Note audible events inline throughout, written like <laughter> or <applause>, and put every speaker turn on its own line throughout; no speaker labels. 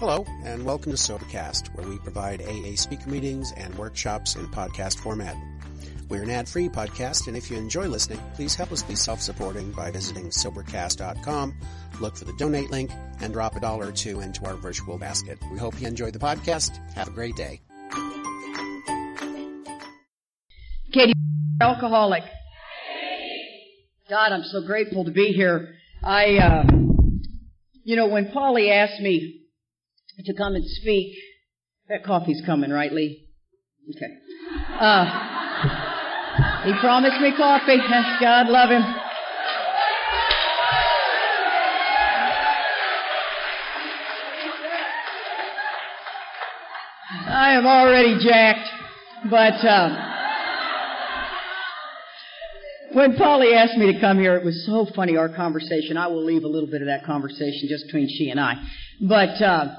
Hello, and welcome to Sobercast, where we provide AA speaker meetings and workshops in podcast format. We're an ad-free podcast, and if you enjoy listening, please help us be self-supporting by visiting Sobercast.com, look for the donate link, and drop a dollar or two into our virtual basket. We hope you enjoy the podcast. Have a great day.
Katie, alcoholic. God, I'm so grateful to be here. I, uh, you know, when Polly asked me to come and speak. That coffee's coming, right, Lee? Okay. Uh, <laughs> he promised me coffee. God love him. I am already jacked, but uh, when Polly asked me to come here, it was so funny our conversation. I will leave a little bit of that conversation just between she and I, but. Uh,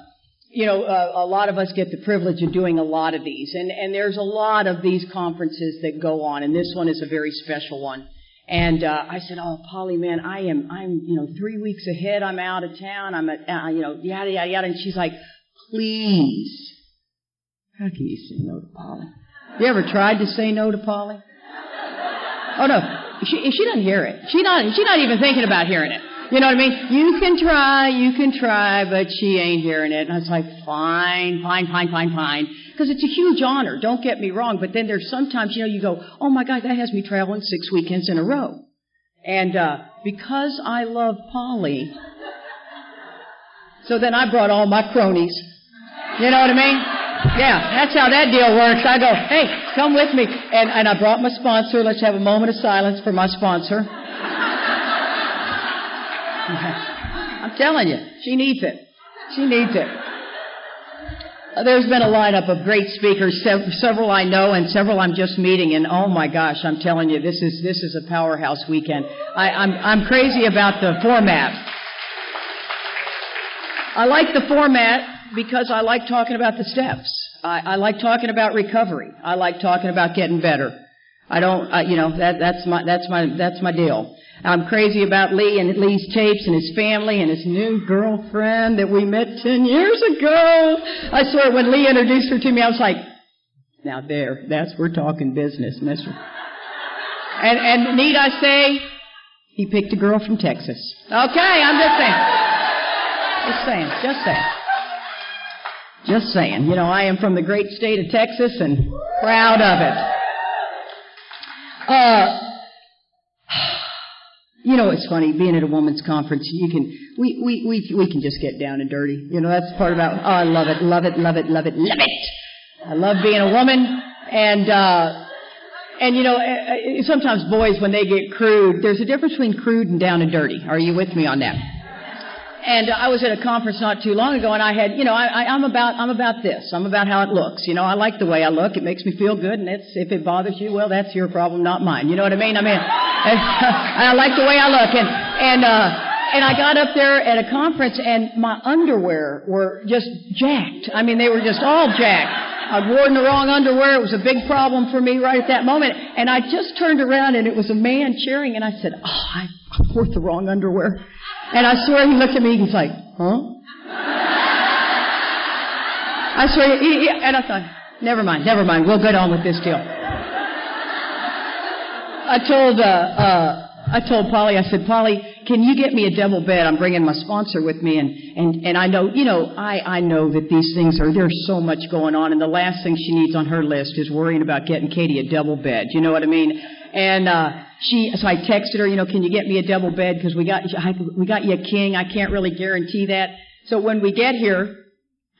you know, uh, a lot of us get the privilege of doing a lot of these, and and there's a lot of these conferences that go on, and this one is a very special one. And uh, I said, "Oh, Polly, man, I am, I'm, you know, three weeks ahead. I'm out of town. I'm, at, uh, you know, yada yada yada." And she's like, "Please, how can you say no to Polly? You ever tried to say no to Polly? Oh no, she she doesn't hear it. She not she's not even thinking about hearing it." You know what I mean? You can try, you can try, but she ain't hearing it. And I was like, fine, fine, fine, fine, fine. Because it's a huge honor, don't get me wrong, but then there's sometimes, you know, you go, oh my God, that has me traveling six weekends in a row. And, uh, because I love Polly, so then I brought all my cronies. You know what I mean? Yeah, that's how that deal works. I go, hey, come with me. And, and I brought my sponsor. Let's have a moment of silence for my sponsor. I'm telling you, she needs it. She needs it. Uh, there's been a lineup of great speakers, several I know and several I'm just meeting, and oh my gosh, I'm telling you, this is this is a powerhouse weekend. I, I'm I'm crazy about the format. I like the format because I like talking about the steps. I, I like talking about recovery. I like talking about getting better. I don't, you know, that that's my that's my that's my deal. I'm crazy about Lee and Lee's tapes and his family and his new girlfriend that we met 10 years ago. I swear, when Lee introduced her to me, I was like, now there, that's, we're talking business, mister. And, and need I say, he picked a girl from Texas. Okay, I'm just saying. Just saying, just saying. Just saying. You know, I am from the great state of Texas and proud of it. Uh, you know, it's funny being at a woman's conference. You can we we we we can just get down and dirty. You know, that's the part about. Oh, I love it, love it, love it, love it, love it. I love being a woman, and uh, and you know, eh, eh, sometimes boys when they get crude, there's a difference between crude and down and dirty. Are you with me on that? And I was at a conference not too long ago, and I had, you know, I, I, I'm about, I'm about this. I'm about how it looks. You know, I like the way I look. It makes me feel good, and it's, if it bothers you, well, that's your problem, not mine. You know what I mean? I mean, <laughs> I like the way I look, and and uh, and I got up there at a conference, and my underwear were just jacked. I mean, they were just all jacked. I'd worn the wrong underwear. It was a big problem for me right at that moment. And I just turned around, and it was a man cheering, and I said, "Oh, I wore the wrong underwear." And I swear he looked at me, he's like, huh? I swear, he, he, and I thought, never mind, never mind, we'll get on with this deal. I told, uh, uh, I told Polly, I said, Polly, can you get me a double bed? I'm bringing my sponsor with me, and, and, and I know, you know, I, I know that these things are, there's so much going on, and the last thing she needs on her list is worrying about getting Katie a double bed. You know what I mean? And, uh, she, so I texted her, you know, can you get me a double bed? Because we got, we got you a king. I can't really guarantee that. So when we get here,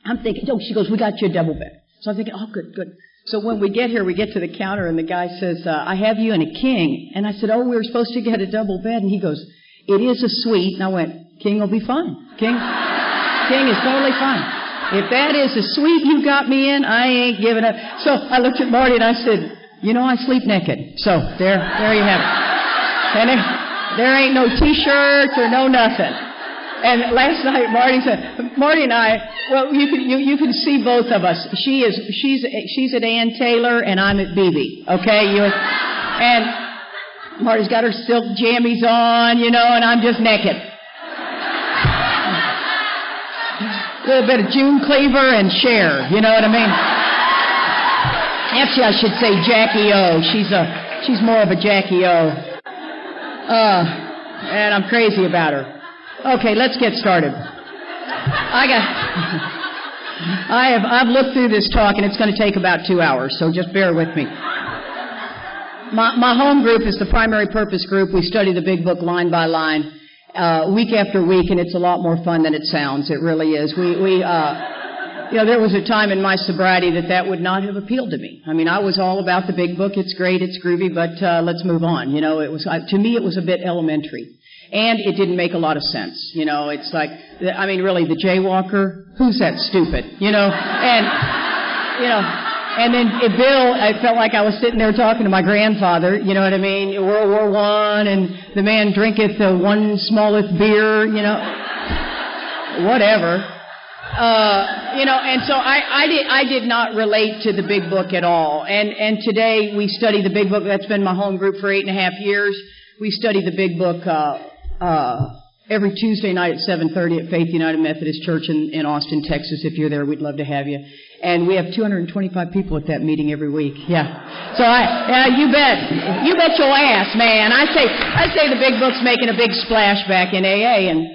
I'm thinking, oh, she goes, we got you a double bed. So I'm thinking, oh, good, good. So when we get here, we get to the counter and the guy says, uh, I have you in a king. And I said, oh, we were supposed to get a double bed. And he goes, it is a suite. And I went, king will be fine. King, king is totally fine. If that is a suite you got me in, I ain't giving up. So I looked at Marty and I said, you know, I sleep naked. So there, there you have it. And there, ain't no t-shirts or no nothing. And last night, Marty said, Marty and I, well, you can, you, you can see both of us. She is, she's, she's at Ann Taylor and I'm at bebe. Okay? You, and Marty's got her silk jammies on, you know, and I'm just naked. A little bit of June Cleaver and Cher. You know what I mean? Actually, I should say Jackie O. She's a she's more of a Jackie O. Uh, and I'm crazy about her. Okay, let's get started. I got. <laughs> I have I've looked through this talk and it's going to take about two hours, so just bear with me. My, my home group is the primary purpose group. We study the big book line by line, uh, week after week, and it's a lot more fun than it sounds. It really is. We, we, uh, you know, there was a time in my sobriety that that would not have appealed to me. I mean, I was all about the big book. It's great. It's groovy, but uh, let's move on. You know, it was uh, to me it was a bit elementary, and it didn't make a lot of sense. You know, it's like, I mean, really, the jaywalker. Who's that stupid? You know, and you know. And then uh, Bill, I felt like I was sitting there talking to my grandfather, you know what I mean? World War One, and the man drinketh the one smallest beer, you know, whatever. Uh, you know, and so I, I did, I did not relate to the big book at all. And, and today we study the big book. That's been my home group for eight and a half years. We study the big book, uh, uh, every Tuesday night at 7.30 at Faith United Methodist Church in, in Austin, Texas. If you're there, we'd love to have you and we have 225 people at that meeting every week. Yeah. So I, you bet, you bet your ass, man. I say, I say the big book's making a big splash back in AA, and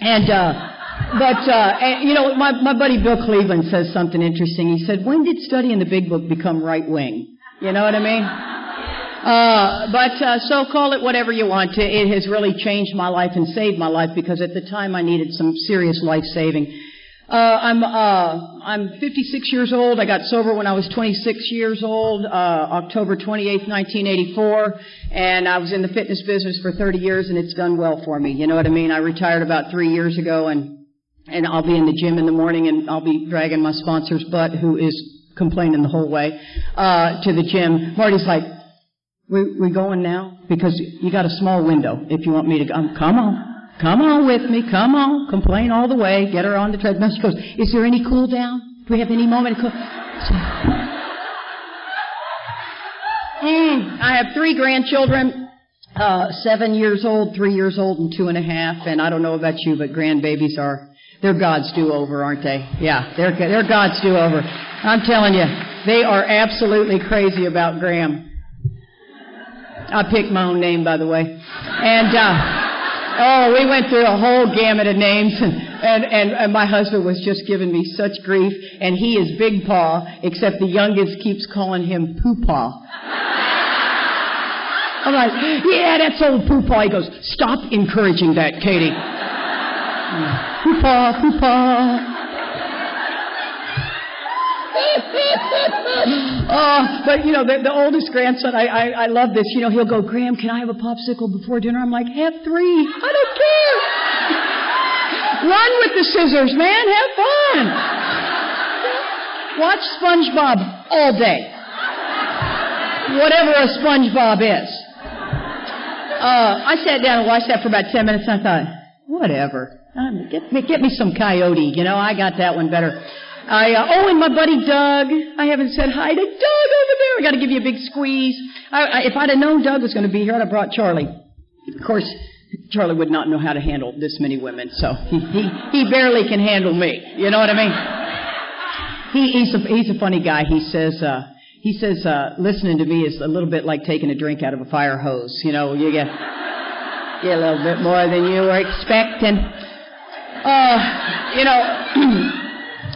and uh, but uh, and, you know, my my buddy Bill Cleveland says something interesting. He said, "When did studying the big book become right wing?" You know what I mean? Uh, but uh, so call it whatever you want. It has really changed my life and saved my life because at the time I needed some serious life saving. Uh, I'm uh, I'm 56 years old. I got sober when I was 26 years old, uh, October 28th, 1984, and I was in the fitness business for 30 years, and it's done well for me. You know what I mean? I retired about three years ago, and and I'll be in the gym in the morning, and I'll be dragging my sponsor's butt, who is complaining the whole way, uh, to the gym. Marty's like, we we going now because you got a small window. If you want me to, um, come on. Come on with me. Come on. Complain all the way. Get her on the treadmill. She goes, Is there any cool down? Do we have any moment of cool? <sighs> mm, I have three grandchildren. Uh, seven years old, three years old, and two and a half. And I don't know about you, but grandbabies are, they're God's do-over, aren't they? Yeah, they're, they're God's do-over. I'm telling you, they are absolutely crazy about Graham. I picked my own name, by the way. And, uh, Oh, we went through a whole gamut of names, and, and, and, my husband was just giving me such grief, and he is Big Paw, except the youngest keeps calling him Poo Paw. I'm like, yeah, that's old Poo Paw. He goes, stop encouraging that, Katie. Poo Paw, Poo Paw. oh, but you know, the, the oldest grandson, I, I, I love this. You know, he'll go, Graham, can I have a popsicle before dinner? I'm like, have three. I don't care. Run with the scissors, man. Have fun. Watch SpongeBob all day. Whatever a SpongeBob is. Uh, I sat down and watched that for about 10 minutes and I thought, whatever. Um, get, me, get me some coyote. You know, I got that one better. I, uh, oh, and my buddy Doug. I haven't said hi to Doug over there. I got to give you a big squeeze. I, I, if I'd have known Doug was going to be here, I'd have brought Charlie. Of course, Charlie would not know how to handle this many women, so he, he, he barely can handle me. You know what I mean? He, he's, a, he's a funny guy. He says, uh, he says, uh, listening to me is a little bit like taking a drink out of a fire hose. You know, you get, get a little bit more than you were expecting. Uh, you know, <clears throat>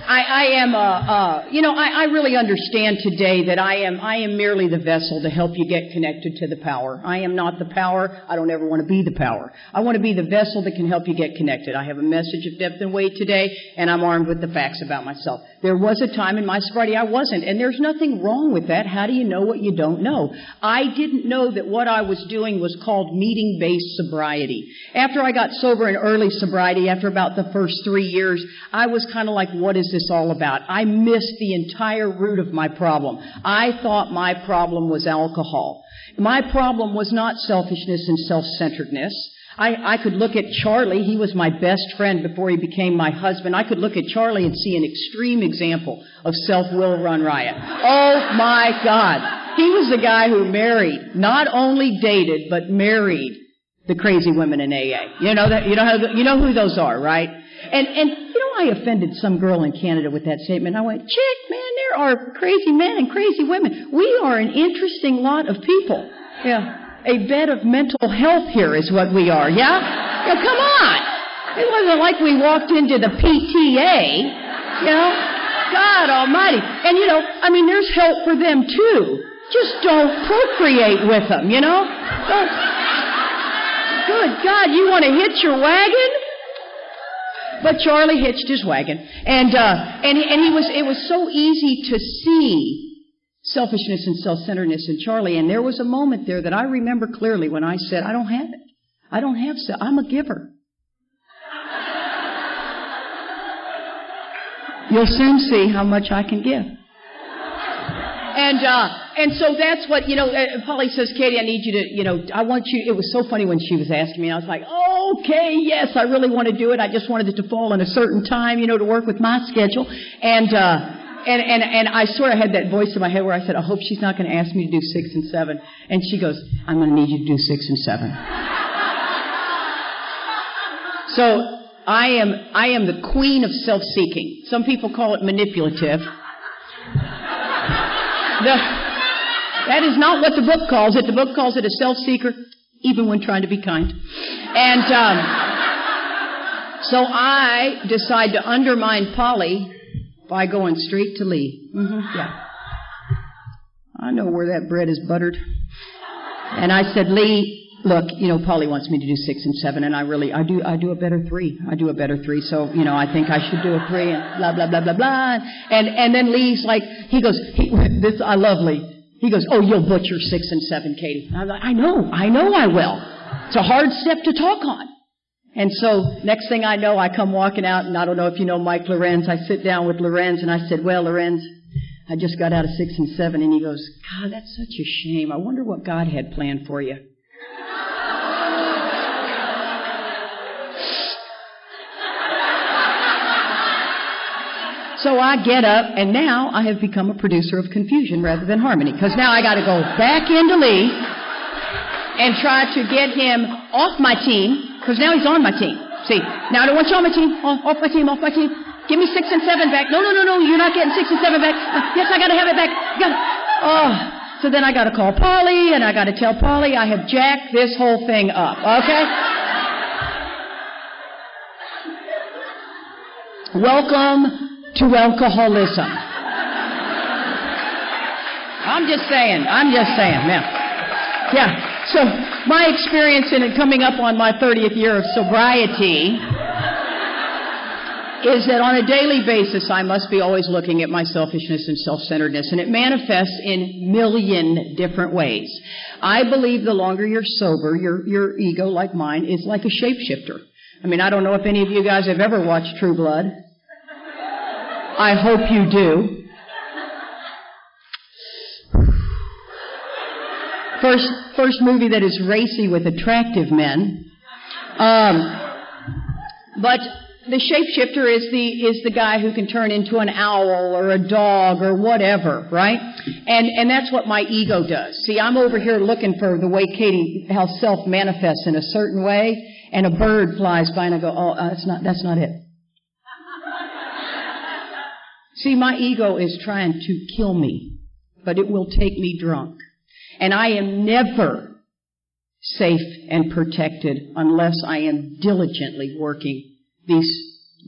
I, I am, uh, uh, you know, I, I really understand today that I am, I am merely the vessel to help you get connected to the power. I am not the power. I don't ever want to be the power. I want to be the vessel that can help you get connected. I have a message of depth and weight today, and I'm armed with the facts about myself. There was a time in my sobriety I wasn't, and there's nothing wrong with that. How do you know what you don't know? I didn't know that what I was doing was called meeting-based sobriety. After I got sober in early sobriety, after about the first three years, I was kind of like, what is this all about? I missed the entire root of my problem. I thought my problem was alcohol. My problem was not selfishness and self-centeredness. I, I could look at Charlie. He was my best friend before he became my husband. I could look at Charlie and see an extreme example of self-will run riot. Oh my God. He was the guy who married, not only dated, but married the crazy women in AA. You know that, you know how, you know who those are, right? And, and, you know, I offended some girl in Canada with that statement. I went, chick, man, there are crazy men and crazy women. We are an interesting lot of people. Yeah. A bed of mental health here is what we are, yeah? Come on. It wasn't like we walked into the PTA, you know? God almighty. And you know, I mean, there's help for them too. Just don't procreate with them, you know? Don't. Good God, you want to hitch your wagon? But Charlie hitched his wagon, and uh, and and he was. It was so easy to see selfishness and self-centeredness in Charlie. And there was a moment there that I remember clearly when I said, "I don't have it. I don't have. Se- I'm a giver." You'll soon see how much I can give. And uh, and so that's what you know. Uh, Polly says, Katie, I need you to, you know, I want you. It was so funny when she was asking me. I was like, okay, yes, I really want to do it. I just wanted it to fall in a certain time, you know, to work with my schedule. And uh, and and and I sort of had that voice in my head where I said, I hope she's not going to ask me to do six and seven. And she goes, I'm going to need you to do six and seven. <laughs> so I am I am the queen of self-seeking. Some people call it manipulative. <laughs> The, that is not what the book calls it. The book calls it a self-seeker, even when trying to be kind. And um, so I decide to undermine Polly by going straight to Lee. Mm-hmm, yeah. I know where that bread is buttered. And I said, Lee, look, you know, Polly wants me to do six and seven, and I really, I do, I do a better three. I do a better three, so you know, I think I should do a three, and blah blah blah blah blah. And and then Lee's like, he goes, he, this I love Lee. He goes, oh, you'll butcher six and seven, Katie. I'm like, I know, I know, I will. It's a hard step to talk on. And so next thing I know, I come walking out, and I don't know if you know Mike Lorenz. I sit down with Lorenz, and I said, well, Lorenz. I just got out of six and seven, and he goes, God, that's such a shame. I wonder what God had planned for you. So I get up, and now I have become a producer of confusion rather than harmony. Because now I got to go back into Lee and try to get him off my team. Because now he's on my team. See, now I don't want you on my team. Oh, off my team. Off my team. Give me six and seven back. No, no, no, no. You're not getting six and seven back. Uh, yes, I got to have it back. Oh. So then I got to call Polly, and I got to tell Polly I have jacked this whole thing up. Okay. Welcome to alcoholism. I'm just saying. I'm just saying. Yeah. Yeah. So my experience in it coming up on my 30th year of sobriety is that on a daily basis I must be always looking at my selfishness and self-centeredness and it manifests in million different ways. I believe the longer you're sober, your, your ego, like mine, is like a shapeshifter. I mean, I don't know if any of you guys have ever watched True Blood. I hope you do. First, first movie that is racy with attractive men. Um, but the shapeshifter is the is the guy who can turn into an owl or a dog or whatever, right? And and that's what my ego does. See, I'm over here looking for the way Katie how self manifests in a certain way, and a bird flies by and I go, oh, uh, that's not that's not it. See, my ego is trying to kill me, but it will take me drunk. And I am never safe and protected unless I am diligently working these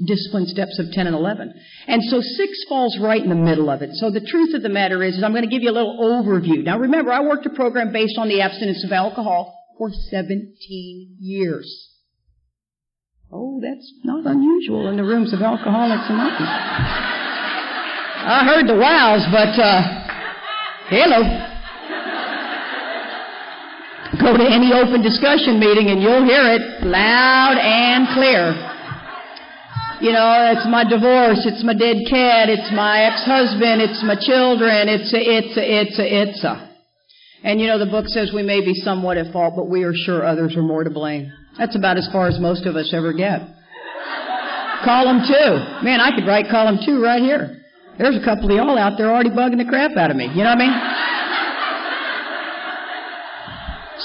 discipline steps of 10 and 11. And so 6 falls right in the middle of it. So the truth of the matter is, is I'm going to give you a little overview. Now remember, I worked a program based on the abstinence of alcohol for 17 years. Oh, that's not unusual in the rooms of Alcoholics Anonymous. I I heard the wows, but uh, hello. Go to any open discussion meeting and you'll hear it loud and clear. You know, it's my divorce, it's my dead cat, it's my ex-husband, it's my children, it's a, it's a, it's a, it's a. And you know, the book says we may be somewhat at fault, but we are sure others are more to blame. That's about as far as most of us ever get. Column two. Man, I could write column two right here. There's a couple of y'all out there already bugging the crap out of me. You know what I mean?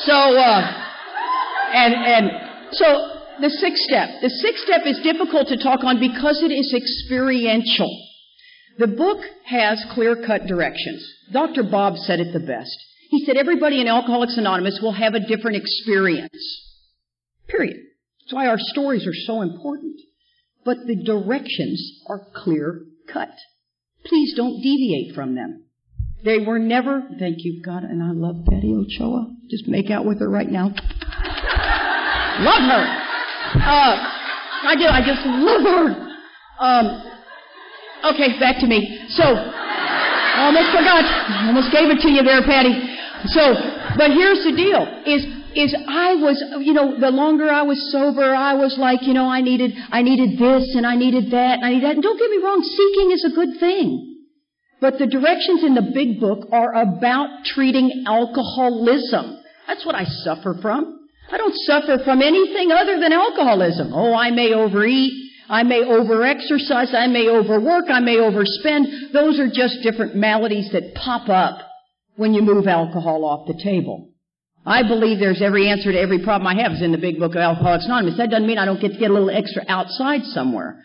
So, uh, and, and, so the sixth step. The sixth step is difficult to talk on because it is experiential. The book has clear-cut directions. Dr. Bob said it the best. He said everybody in Alcoholics Anonymous will have a different experience. Period. That's why our stories are so important. But the directions are clear cut. Please don't deviate from them. They were never, thank you, God, and I love Betty Ochoa. Just make out with her right now. love her. Uh, I do, I just love her. Um, okay, back to me. So, I almost forgot. I almost gave it to you there, Patty. So, but here's the deal, is is I was, you know, the longer I was sober, I was like, you know, I needed, I needed this and I needed that and I needed that. And don't get me wrong, seeking is a good thing. But the directions in the big book are about treating alcoholism. That's what I suffer from. I don't suffer from anything other than alcoholism. Oh, I may overeat. I may overexercise. I may overwork. I may overspend. Those are just different maladies that pop up when you move alcohol off the table. I believe there's every answer to every problem I have is in the big book of Alcoholics Anonymous. That doesn't mean I don't get to get a little extra outside somewhere.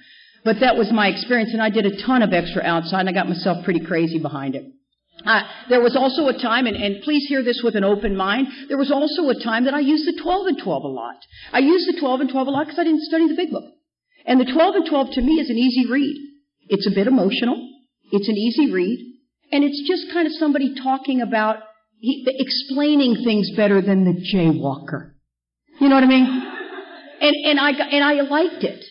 But that was my experience, and I did a ton of extra outside, and I got myself pretty crazy behind it. Uh, there was also a time, and, and, please hear this with an open mind, there was also a time that I used the 12 and 12 a lot. I used the 12 and 12 a lot because I didn't study the big book. And the 12 and 12 to me is an easy read. It's a bit emotional. It's an easy read. And it's just kind of somebody talking about he, explaining things better than the jaywalker. You know what I mean? And, and I, and I liked it.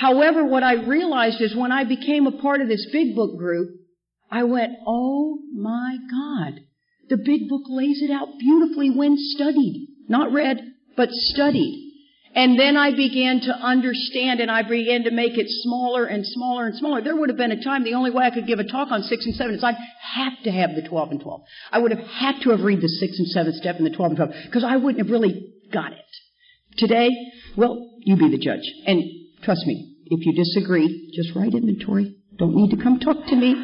However, what I realized is when I became a part of this big book group, I went, oh my God. The big book lays it out beautifully when studied. Not read, but studied. And then I began to understand and I began to make it smaller and smaller and smaller. There would have been a time the only way I could give a talk on 6 and 7 is I'd have to have the 12 and 12. I would have had to have read the 6 and 7 step and the 12 and 12 because I wouldn't have really got it. Today, well, you be the judge. And trust me, if you disagree, just write inventory. Don't need to come talk to me.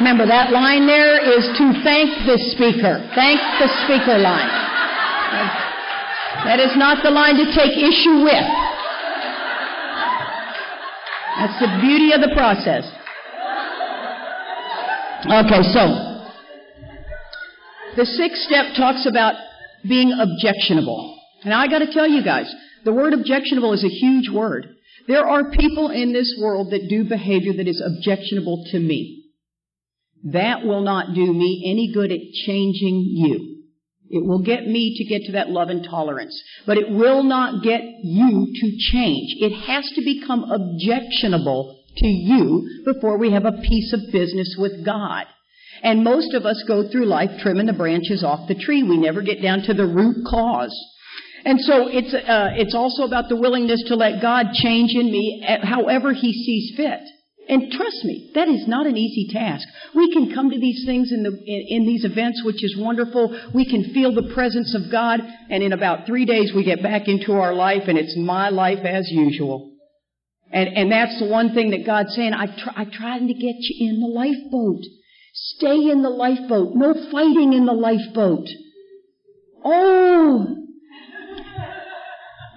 Remember, that line there is to thank the speaker. Thank the speaker line. That is not the line to take issue with. That's the beauty of the process. Okay, so the sixth step talks about being objectionable. And I got to tell you guys, the word objectionable is a huge word. There are people in this world that do behavior that is objectionable to me. That will not do me any good at changing you. It will get me to get to that love and tolerance. But it will not get you to change. It has to become objectionable to you before we have a piece of business with God. And most of us go through life trimming the branches off the tree. We never get down to the root cause. And so it's, uh, it's also about the willingness to let God change in me however He sees fit. And trust me, that is not an easy task. We can come to these things in, the, in, in, these events, which is wonderful. We can feel the presence of God, and in about three days we get back into our life, and it's my life as usual. And, and that's the one thing that God's saying, I try, I'm trying to get you in the lifeboat. Stay in the lifeboat. No fighting in the lifeboat. Oh!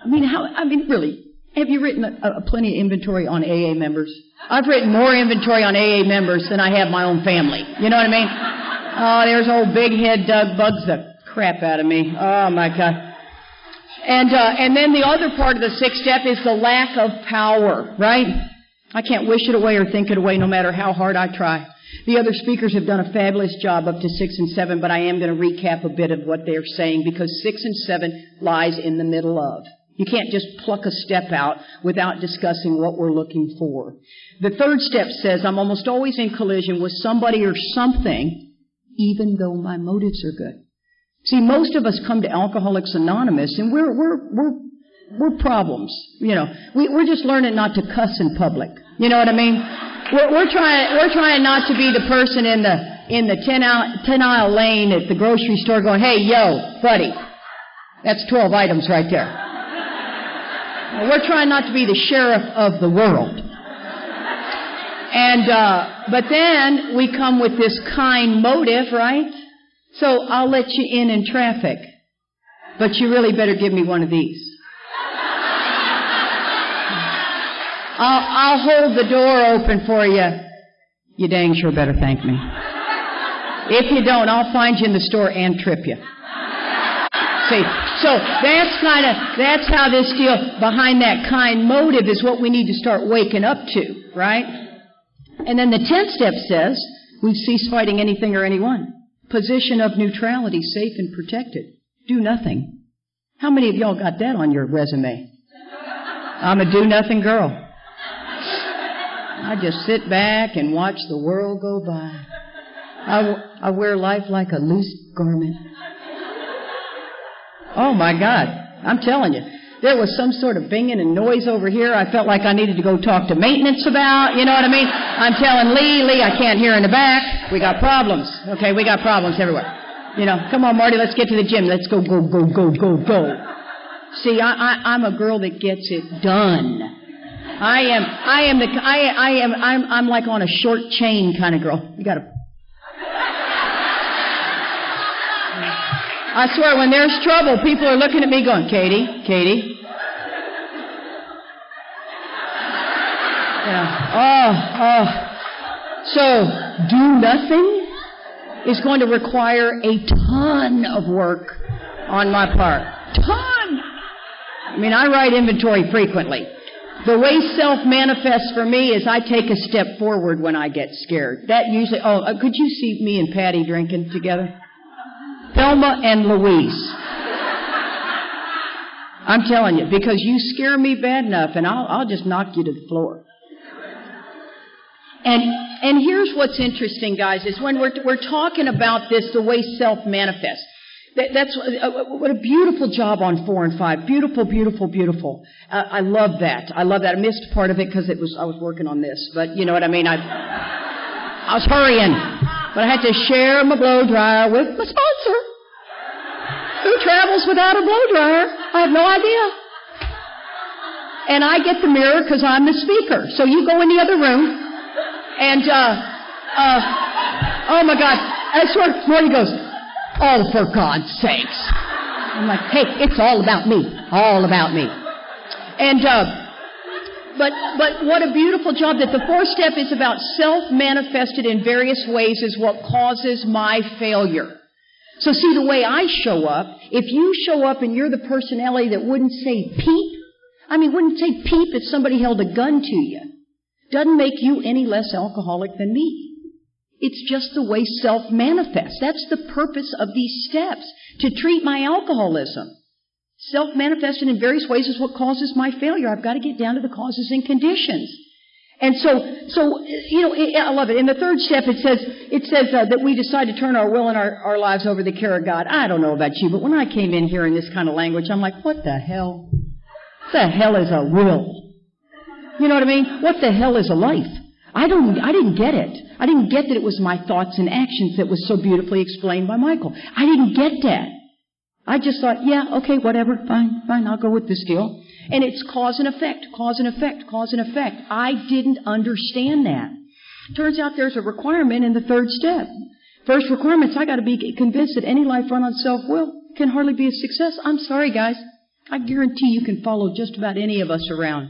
I mean, how, I mean, really, have you written a, a plenty of inventory on AA members? I've written more inventory on AA members than I have my own family. You know what I mean? Oh, there's old big head Doug bugs the crap out of me. Oh my God. And uh, and then the other part of the sixth step is the lack of power, right? I can't wish it away or think it away no matter how hard I try. The other speakers have done a fabulous job up to six and seven, but I am going to recap a bit of what they're saying because six and seven lies in the middle of. You can't just pluck a step out without discussing what we're looking for. The third step says I'm almost always in collision with somebody or something, even though my motives are good. See, most of us come to Alcoholics Anonymous and we're, we're, we're, we're problems. You know, we, we're just learning not to cuss in public. You know what I mean? We're, we're trying, we're trying not to be the person in the, in the 10 aisle, 10 aisle lane at the grocery store going, hey, yo, buddy, that's 12 items right there. We're trying not to be the sheriff of the world. And, uh, but then we come with this kind motive, right? So I'll let you in in traffic. but you really better give me one of these. I'll, I'll hold the door open for you. You dang sure better thank me. If you don't, I'll find you in the store and trip you. So that's kind of that's how this deal behind that kind motive is what we need to start waking up to, right? And then the tenth step says we've ceased fighting anything or anyone. Position of neutrality, safe and protected. Do nothing. How many of y'all got that on your resume? I'm a do nothing girl. I just sit back and watch the world go by. I, I wear life like a loose garment. Oh my God. I'm telling you. There was some sort of binging and noise over here. I felt like I needed to go talk to maintenance about. You know what I mean? I'm telling Lee, Lee, I can't hear in the back. We got problems. Okay, we got problems everywhere. You know, come on, Marty, let's get to the gym. Let's go, go, go, go, go, go. See, I, I, I'm a girl that gets it done. I am, I am the, I, I am, I'm, I'm like on a short chain kind of girl. You gotta I swear, when there's trouble, people are looking at me going, Katie, Katie. Yeah. Oh, oh. So, do nothing is going to require a ton of work on my part. Ton! I mean, I write inventory frequently. The way self manifests for me is I take a step forward when I get scared. That usually, oh, uh, could you see me and Patty drinking together? Thelma and Louise. I'm telling you, because you scare me bad enough, and I'll, I'll just knock you to the floor. And and here's what's interesting, guys, is when we're we're talking about this, the way self manifests. That, that's uh, what a beautiful job on four and five. Beautiful, beautiful, beautiful. Uh, I love that. I love that. I missed part of it because it was I was working on this, but you know what I mean. I I was hurrying, but I had to share my blow dryer with my sponsor. Who travels without a blow dryer? I have no idea. And I get the mirror because I'm the speaker. So you go in the other room, and uh, uh, oh my God, I swear, Morty goes, oh for God's sakes. I'm like, hey, it's all about me, all about me. And uh, but but what a beautiful job that the fourth step is about self manifested in various ways is what causes my failure. So see the way I show up, if you show up and you're the personality that wouldn't say peep, I mean wouldn't say peep if somebody held a gun to you, doesn't make you any less alcoholic than me. It's just the way self manifests. That's the purpose of these steps, to treat my alcoholism. Self manifested in various ways is what causes my failure. I've got to get down to the causes and conditions. And so, so you know, I love it. In the third step, it says it says uh, that we decide to turn our will and our, our lives over the care of God. I don't know about you, but when I came in here in this kind of language, I'm like, what the hell? What the hell is a will? You know what I mean? What the hell is a life? I don't. I didn't get it. I didn't get that it was my thoughts and actions that was so beautifully explained by Michael. I didn't get that. I just thought, yeah, okay, whatever, fine, fine, I'll go with this deal. And it's cause and effect, cause and effect, cause and effect. I didn't understand that. Turns out there's a requirement in the third step. First requirement is I got to be convinced that any life run on self-will can hardly be a success. I'm sorry, guys. I guarantee you can follow just about any of us around.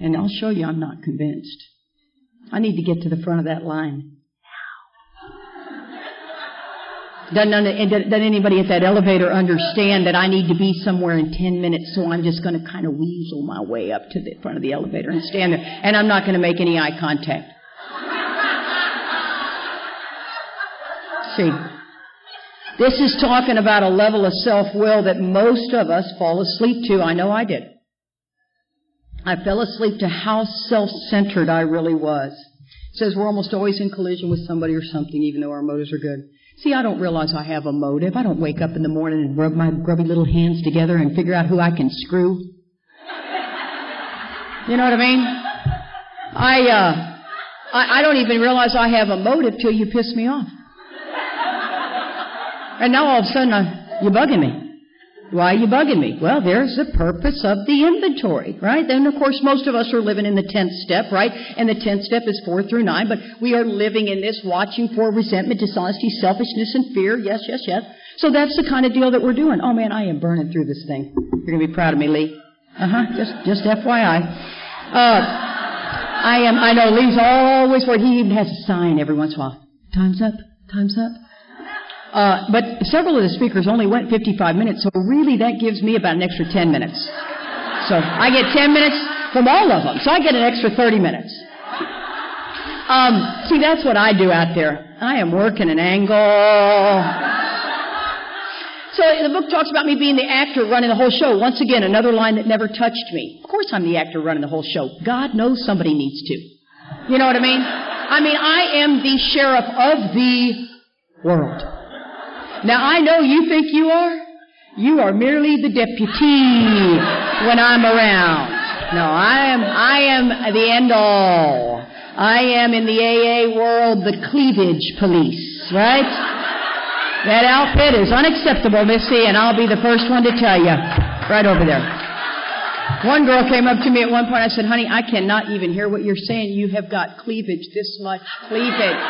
And I'll show you I'm not convinced. I need to get to the front of that line. Doesn't, doesn't anybody at that elevator understand that I need to be somewhere in 10 minutes, so I'm just going to kind of weasel my way up to the front of the elevator and stand there, and I'm not going to make any eye contact. See, this is talking about a level of self will that most of us fall asleep to. I know I did. I fell asleep to how self centered I really was. It says we're almost always in collision with somebody or something, even though our motives are good. See, I don't realize I have a motive. I don't wake up in the morning and rub my grubby little hands together and figure out who I can screw. You know what I mean? I, uh, I, I don't even realize I have a motive till you piss me off. And now all of a sudden I, you're bugging me. Why are you bugging me? Well, there's the purpose of the inventory, right? Then, of course, most of us are living in the 10th step, right? And the 10th step is 4 through 9, but we are living in this watching for resentment, dishonesty, selfishness, and fear. Yes, yes, yes. So that's the kind of deal that we're doing. Oh man, I am burning through this thing. You're gonna be proud of me, Lee. Uh huh. Just, just FYI. Uh, I am. I know Lee's always worried. He even has a sign every once in a while. Time's up. Time's up. Uh, but several of the speakers only went 55 minutes, so really that gives me about an extra 10 minutes. So I get 10 minutes from all of them, so I get an extra 30 minutes. Um, see, that's what I do out there. I am working an angle. So the book talks about me being the actor running the whole show. Once again, another line that never touched me. Of course I'm the actor running the whole show. God knows somebody needs to. You know what I mean? I mean, I am the sheriff of the world. Now I know you think you are. You are merely the deputy when I'm around. No, I am, I am the end all. I am in the AA world the cleavage police, right? That outfit is unacceptable, Missy, and I'll be the first one to tell you. Right over there. One girl came up to me at one point. I said, honey, I cannot even hear what you're saying. You have got cleavage, this much cleavage.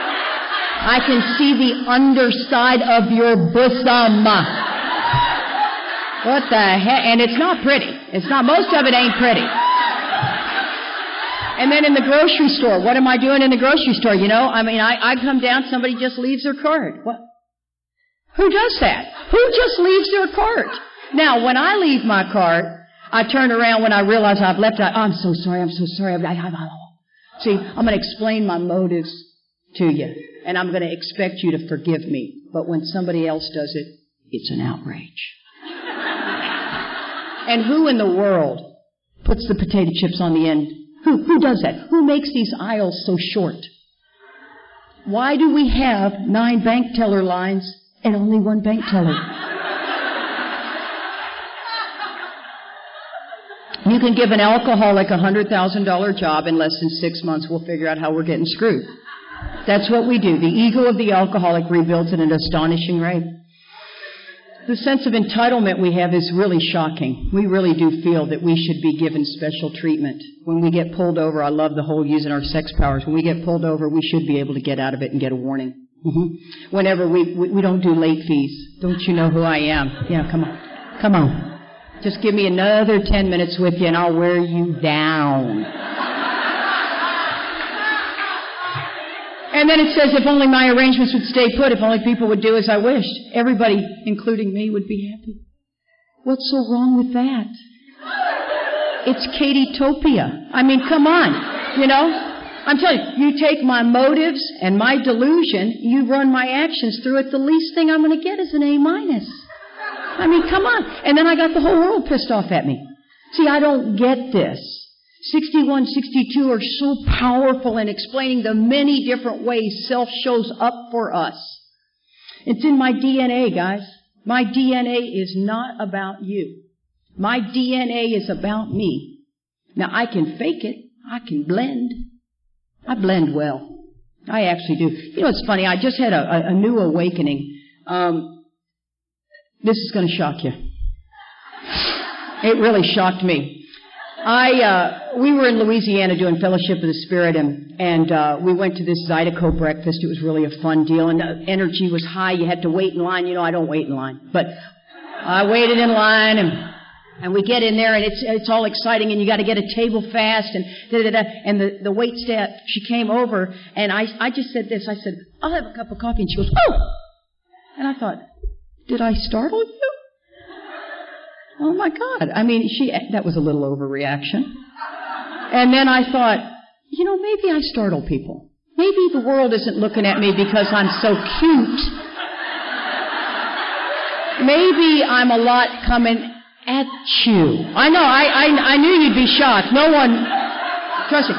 I can see the underside of your bosom. What the heck? And it's not pretty. It's not, most of it ain't pretty. And then in the grocery store, what am I doing in the grocery store? You know, I mean, I, I come down, somebody just leaves their card. What? Who does that? Who just leaves their cart? Now, when I leave my cart, I turn around when I realize I've left. I, I'm so sorry. I'm so sorry. I, I, I, see, I'm going to explain my motives to you, and I'm going to expect you to forgive me. But when somebody else does it, it's an outrage. <laughs> and who in the world puts the potato chips on the end who, who does that? Who makes these aisles so short? Why do we have nine bank teller lines and only one bank teller? <laughs> You can give an alcoholic a $100,000 job in less than six months. We'll figure out how we're getting screwed. That's what we do. The ego of the alcoholic rebuilds at an astonishing rate. The sense of entitlement we have is really shocking. We really do feel that we should be given special treatment. When we get pulled over, I love the whole using our sex powers. When we get pulled over, we should be able to get out of it and get a warning. Mm-hmm. Whenever we, we, we don't do late fees. Don't you know who I am? Yeah, come on. Come on. Just give me another 10 minutes with you and I'll wear you down. And then it says, if only my arrangements would stay put, if only people would do as I wished, everybody, including me, would be happy. What's so wrong with that? It's Katie-topia. I mean, come on. You know? I'm telling you, you take my motives and my delusion, you run my actions through it, the least thing I'm going to get is an A minus. I mean, come on. And then I got the whole world pissed off at me. See, I don't get this. 61, 62 are so powerful in explaining the many different ways self shows up for us. It's in my DNA, guys. My DNA is not about you. My DNA is about me. Now I can fake it. I can blend. I blend well. I actually do. You know, it's funny. I just had a, a, new awakening. Um, this is going to shock you. It really shocked me. I uh, we were in Louisiana doing Fellowship of the Spirit, and and uh, we went to this Zydeco breakfast. It was really a fun deal, and the energy was high. You had to wait in line. You know, I don't wait in line, but I waited in line, and and we get in there, and it's it's all exciting, and you got to get a table fast, and da da da. And the the wait staff, she came over, and I I just said this. I said, I'll have a cup of coffee, and she goes, oh, and I thought, did I startle you? Oh my God. I mean, she, that was a little overreaction. And then I thought, you know, maybe I startle people. Maybe the world isn't looking at me because I'm so cute. Maybe I'm a lot coming at you. I know, I, I, I knew you'd be shocked. No one, trust me.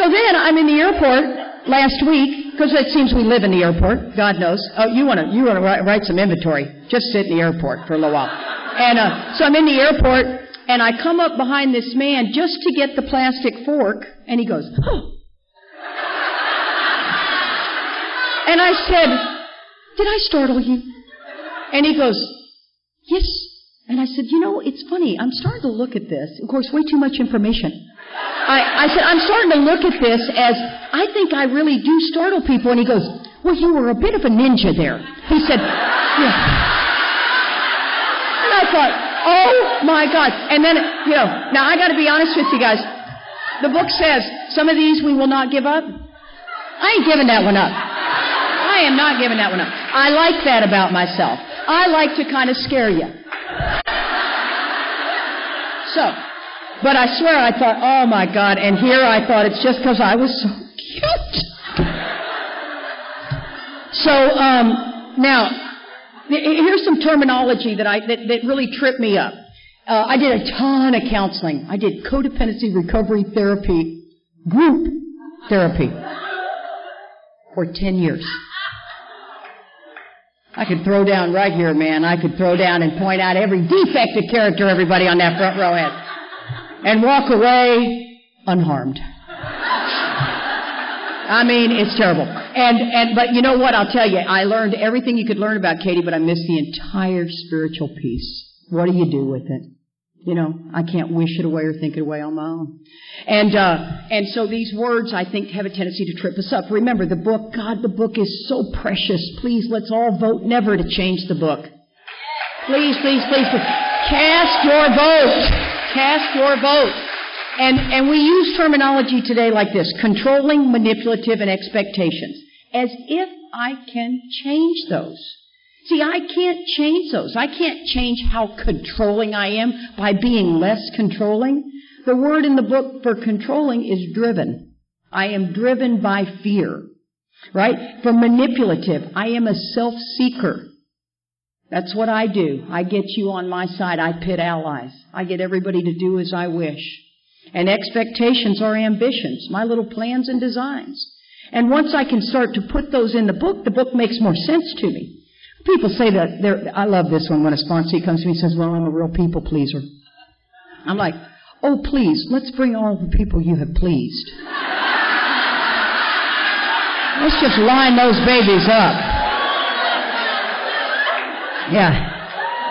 So then I'm in the airport last week, because it seems we live in the airport, God knows. Oh, you want to, you want to write, write some inventory. Just sit in the airport for a little while. And uh, so I'm in the airport, and I come up behind this man just to get the plastic fork, and he goes, oh. And I said, Did I startle you? And he goes, Yes. And I said, You know, it's funny. I'm starting to look at this. Of course, way too much information. I, I said, I'm starting to look at this as I think I really do startle people. And he goes, Well, you were a bit of a ninja there. He said, Yeah. Thought, oh my God. And then, you know, now I gotta be honest with you guys. The book says some of these we will not give up. I ain't giving that one up. I am not giving that one up. I like that about myself. I like to kind of scare you. So, but I swear I thought, oh my God, and here I thought it's just because I was so cute. So, um, now, here's some terminology that I, that, that really tripped me up. Uh, I did a ton of counseling. I did codependency recovery therapy, group therapy for 10 years. I could throw down right here, man. I could throw down and point out every defect of character everybody on that front row has. And walk away unharmed. I mean, it's terrible. And, and, but you know what? I'll tell you, I learned everything you could learn about Katie, but I missed the entire spiritual piece. What do you do with it? You know, I can't wish it away or think it away on my own. And, uh, and so these words, I think, have a tendency to trip us up. Remember, the book, God, the book is so precious. Please, let's all vote never to change the book. Please, please, please, please. Cast your vote. Cast your vote. And, and we use terminology today like this controlling, manipulative, and expectations. As if I can change those. See, I can't change those. I can't change how controlling I am by being less controlling. The word in the book for controlling is driven. I am driven by fear. Right? For manipulative, I am a self-seeker. That's what I do. I get you on my side. I pit allies. I get everybody to do as I wish. And expectations are ambitions, my little plans and designs. And once I can start to put those in the book, the book makes more sense to me. People say that I love this one when a sponsor comes to me and says, well, I'm a real people pleaser. I'm like, oh, please, let's bring all the people you have pleased. Let's just line those babies up. Yeah.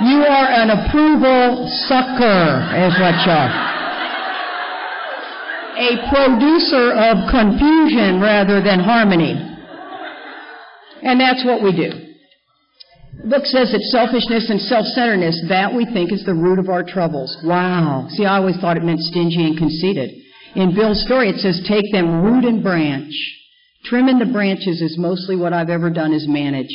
You are an approval sucker, is what you are. A producer of confusion rather than harmony. And that's what we do. The book says that selfishness and self-centeredness, that we think is the root of our troubles. Wow. See, I always thought it meant stingy and conceited. In Bill's story, it says, take them root and branch. Trimming the branches is mostly what I've ever done is manage.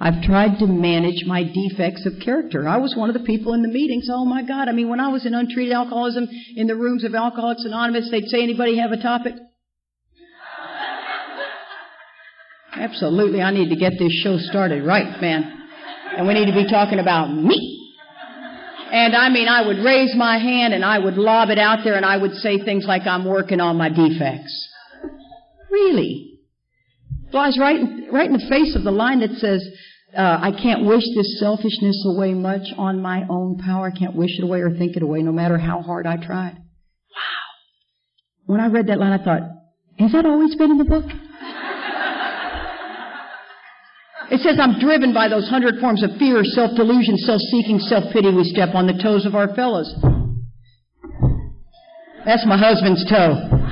I've tried to manage my defects of character. I was one of the people in the meetings. Oh my God. I mean, when I was in untreated alcoholism in the rooms of Alcoholics Anonymous, they'd say, anybody have a topic? <laughs> Absolutely. I need to get this show started right, man and we need to be talking about me. And I mean, I would raise my hand and I would lob it out there and I would say things like, I'm working on my defects. Really? Flies right, right in the face of the line that says, uh, I can't wish this selfishness away much on my own power. I can't wish it away or think it away, no matter how hard I tried. Wow. When I read that line, I thought, has that always been in the book? <laughs> It says, I'm driven by those hundred forms of fear, self-delusion, self-seeking, self-pity. We step on the toes of our fellows. That's my husband's toe. <laughs>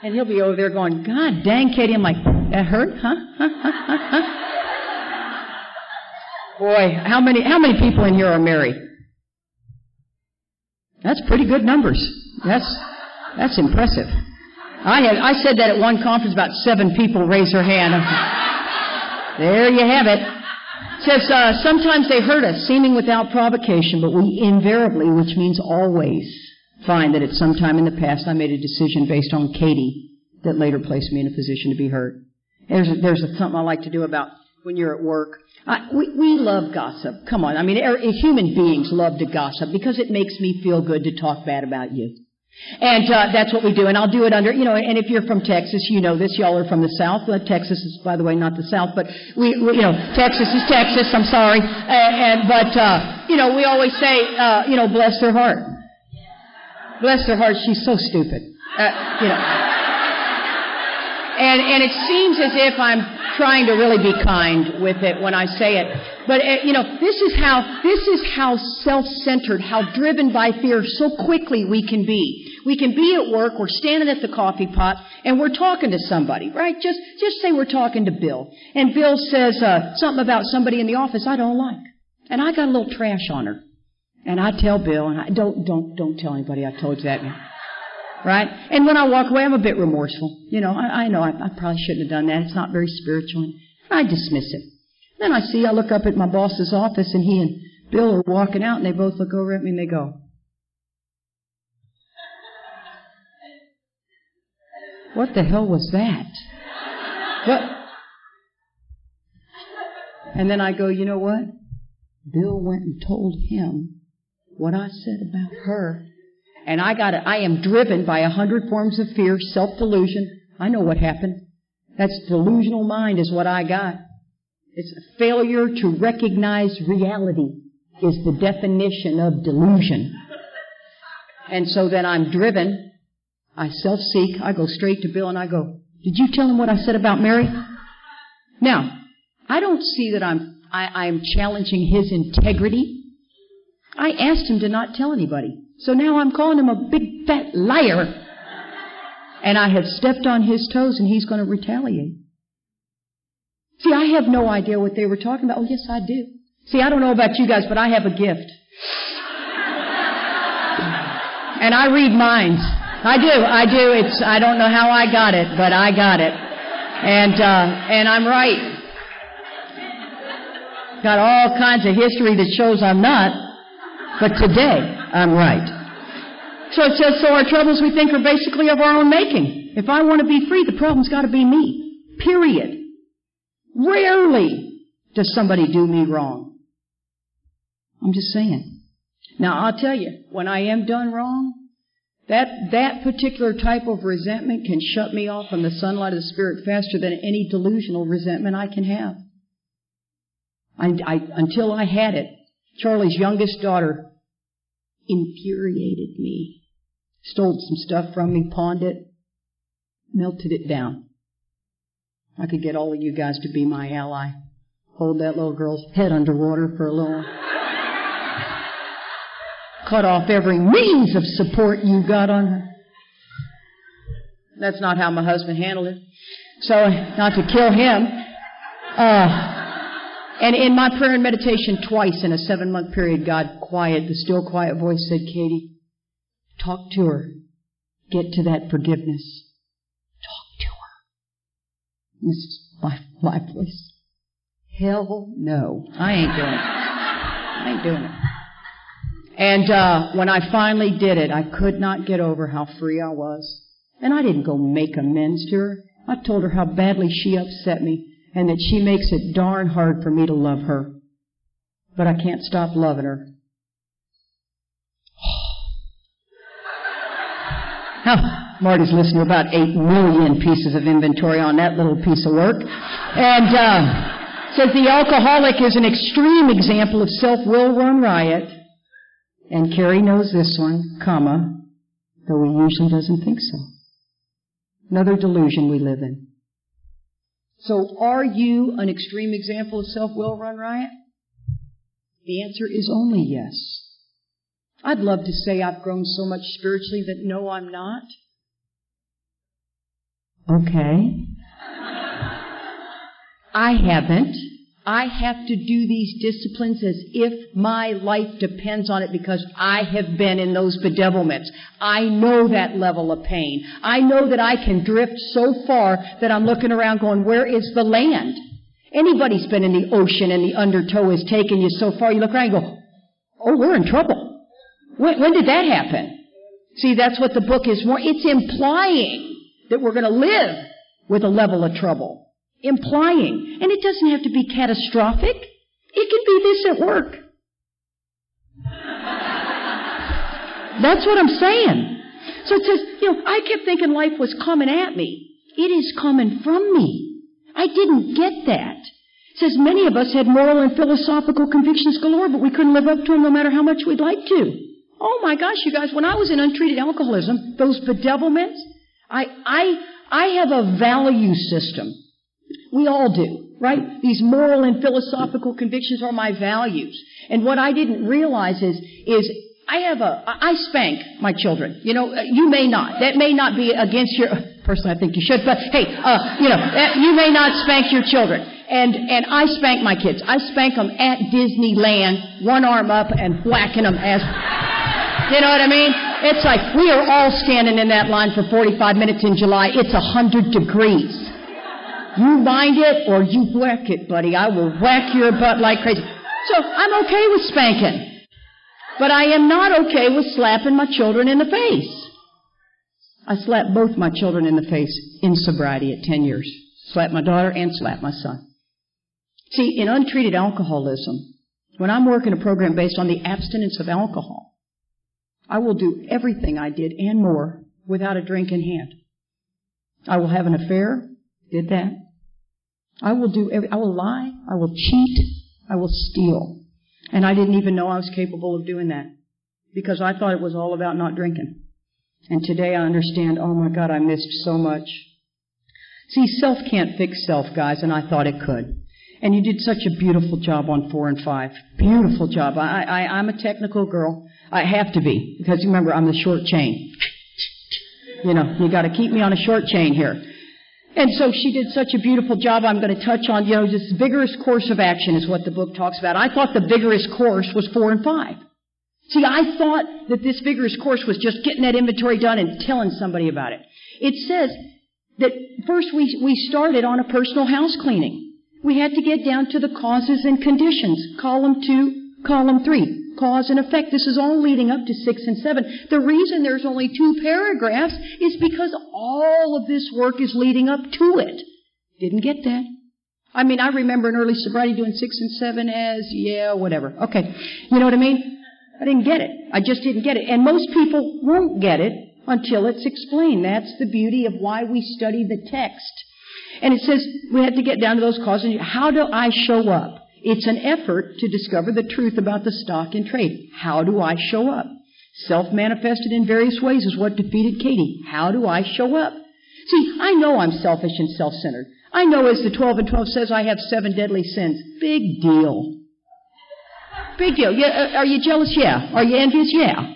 And he'll be over there going, God dang, Katie. I'm like, that hurt? Huh? Boy, how many, how many people in here are married? That's pretty good numbers. That's, that's impressive. I had, I said that at one conference, about seven people raised their hand. There you have it. it says, uh, sometimes they hurt us, seeming without provocation, but we invariably, which means always, find that at some time in the past I made a decision based on Katie that later placed me in a position to be hurt. There's, a, there's a, something I like to do about when you're at work. I, we, we love gossip. Come on. I mean, er, human beings love to gossip because it makes me feel good to talk bad about you. And uh, that's what we do. And I'll do it under, you know, and if you're from Texas, you know this. Y'all are from the South. Texas is, by the way, not the South, but we, we you know, Texas is Texas. I'm sorry. And, and but, uh, you know, we always say, uh, you know, bless their heart. Bless their heart. She's so stupid. Uh, you know. And, and it seems as if I'm trying to really be kind with it when I say it. But uh, you know, this is how this is how self-centered, how driven by fear so quickly we can be. We can be at work, we're standing at the coffee pot, and we're talking to somebody, right? Just just say we're talking to Bill, and Bill says uh, something about somebody in the office I don't like. And I got a little trash on her. And I tell Bill, and I don't, don't, don't tell anybody I told you that. Right? And when I walk away, I'm a bit remorseful. You know, I, I know I, I probably shouldn't have done that. It's not very spiritual. And I dismiss it. Then I see, I look up at my boss's office and he and Bill are walking out and they both look over at me and they go, What the hell was that? What? And then I go, you know what? Bill went and told him what I said about her. And I got it. I am driven by a hundred forms of fear, self-delusion. I know what happened. That's delusional mind is what I got. It's a failure to recognize reality is the definition of delusion. And so then I'm driven. I self-seek. I go straight to Bill and I go, did you tell him what I said about Mary? Now, I don't see that I'm, I, I'm challenging his integrity. I asked him to not tell anybody. So now I'm calling him a big fat liar. And I have stepped on his toes and he's going to retaliate. See, I have no idea what they were talking about. Oh, yes, I do. See, I don't know about you guys, but I have a gift. and I read minds. I do, I do. It's, I don't know how I got it, but I got it. And, uh, and I'm right. Got all kinds of history that shows I'm not, but today I'm right. So it says, so our troubles we think are basically of our own making. If I want to be free, the problem's got to be me. Period. Rarely does somebody do me wrong. I'm just saying. Now I'll tell you, when I am done wrong, that, that particular type of resentment can shut me off from the sunlight of the Spirit faster than any delusional resentment I can have. I, I, until I had it, Charlie's youngest daughter infuriated me. Stole some stuff from me, pawned it, melted it down. I could get all of you guys to be my ally. Hold that little girl's head underwater for a little. Cut off every means of support you got on her. That's not how my husband handled it. So, not to kill him. Uh, and in my prayer and meditation twice in a seven month period, God quiet, the still quiet voice said, Katie, talk to her. Get to that forgiveness. Talk to her. This is my, my voice. Hell no. I ain't doing it. I ain't doing it. And uh, when I finally did it, I could not get over how free I was. And I didn't go make amends to her. I told her how badly she upset me and that she makes it darn hard for me to love her. But I can't stop loving her. <sighs> Now, Marty's listening to about eight million pieces of inventory on that little piece of work. And uh, says the alcoholic is an extreme example of self-will run riot. And Carrie knows this one, comma, though he usually doesn't think so. Another delusion we live in. So are you an extreme example of self-will run riot? The answer is only yes. I'd love to say I've grown so much spiritually that no, I'm not. Okay. <laughs> I haven't. I have to do these disciplines as if my life depends on it because I have been in those bedevilments. I know that level of pain. I know that I can drift so far that I'm looking around going, where is the land? Anybody's been in the ocean and the undertow has taken you so far, you look around and go, oh, we're in trouble. When, when did that happen? See, that's what the book is more. It's implying that we're going to live with a level of trouble implying. And it doesn't have to be catastrophic. It can be this at work. That's what I'm saying. So it says, you know, I kept thinking life was coming at me. It is coming from me. I didn't get that. It says many of us had moral and philosophical convictions galore, but we couldn't live up to them no matter how much we'd like to. Oh my gosh, you guys, when I was in untreated alcoholism, those bedevilments, I, I, I have a value system. We all do, right? These moral and philosophical convictions are my values. And what I didn't realize is, is I have a, I spank my children. You know, uh, you may not. That may not be against your, personally I think you should, but hey, uh, you know, you may not spank your children. And, and I spank my kids. I spank them at Disneyland, one arm up and whacking them as, you know what I mean? It's like we are all standing in that line for 45 minutes in July. It's a 100 degrees. You mind it or you whack it, buddy. I will whack your butt like crazy. So I'm okay with spanking. But I am not okay with slapping my children in the face. I slapped both my children in the face in sobriety at 10 years. Slapped my daughter and slapped my son. See, in untreated alcoholism, when I'm working a program based on the abstinence of alcohol, I will do everything I did and more without a drink in hand. I will have an affair, did that. I will do every, I will lie, I will cheat, I will steal. And I didn't even know I was capable of doing that because I thought it was all about not drinking. And today I understand, oh my God, I missed so much. See, self can't fix self, guys, and I thought it could. And you did such a beautiful job on four and five. Beautiful job. I, I, I'm a technical girl. I have to be because remember I'm the short chain. You know, you got to keep me on a short chain here. And so she did such a beautiful job. I'm going to touch on, you know, this vigorous course of action is what the book talks about. I thought the vigorous course was four and five. See, I thought that this vigorous course was just getting that inventory done and telling somebody about it. It says that first we, we started on a personal house cleaning. We had to get down to the causes and conditions. Column two, column three. Cause and effect. This is all leading up to six and seven. The reason there's only two paragraphs is because all of this work is leading up to it. Didn't get that. I mean, I remember in early sobriety doing six and seven as, yeah, whatever. Okay. You know what I mean? I didn't get it. I just didn't get it. And most people won't get it until it's explained. That's the beauty of why we study the text. And it says we have to get down to those causes. How do I show up? It's an effort to discover the truth about the stock in trade. How do I show up? Self manifested in various ways is what defeated Katie. How do I show up? See, I know I'm selfish and self centered. I know as the 12 and 12 says I have seven deadly sins. Big deal. Big deal. Yeah, uh, are you jealous? Yeah. Are you envious? Yeah.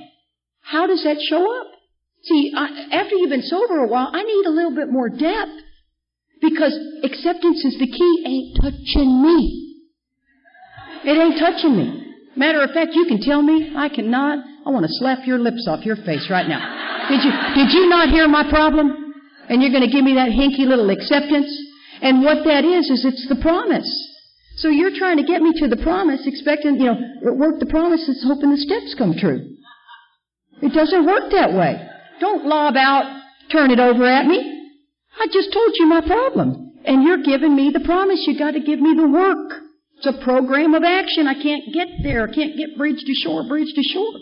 How does that show up? See, I, after you've been sober a while, I need a little bit more depth. Because acceptance is the key. Ain't touching me. It ain't touching me. Matter of fact, you can tell me I cannot. I want to slap your lips off your face right now. Did you, did you not hear my problem? And you're going to give me that hinky little acceptance? And what that is, is it's the promise. So you're trying to get me to the promise, expecting, you know, work the promise promises, hoping the steps come true. It doesn't work that way. Don't lob out, turn it over at me. I just told you my problem. And you're giving me the promise. You got to give me the work. It's a program of action. I can't get there. I can't get bridge to shore, bridge to shore.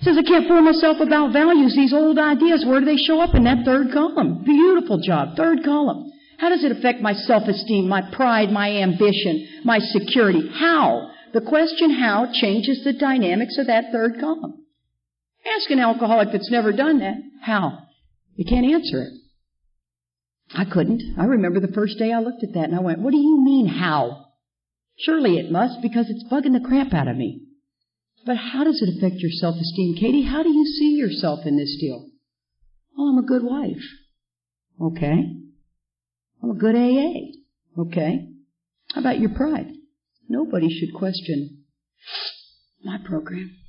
It says I can't fool myself about values, these old ideas. Where do they show up in that third column? Beautiful job. Third column. How does it affect my self-esteem, my pride, my ambition, my security? How? The question how changes the dynamics of that third column. Ask an alcoholic that's never done that. How? You can't answer it. I couldn't. I remember the first day I looked at that and I went, What do you mean, how? Surely it must because it's bugging the crap out of me. But how does it affect your self esteem? Katie, how do you see yourself in this deal? Well, I'm a good wife. Okay. I'm a good AA. Okay. How about your pride? Nobody should question my program. <laughs>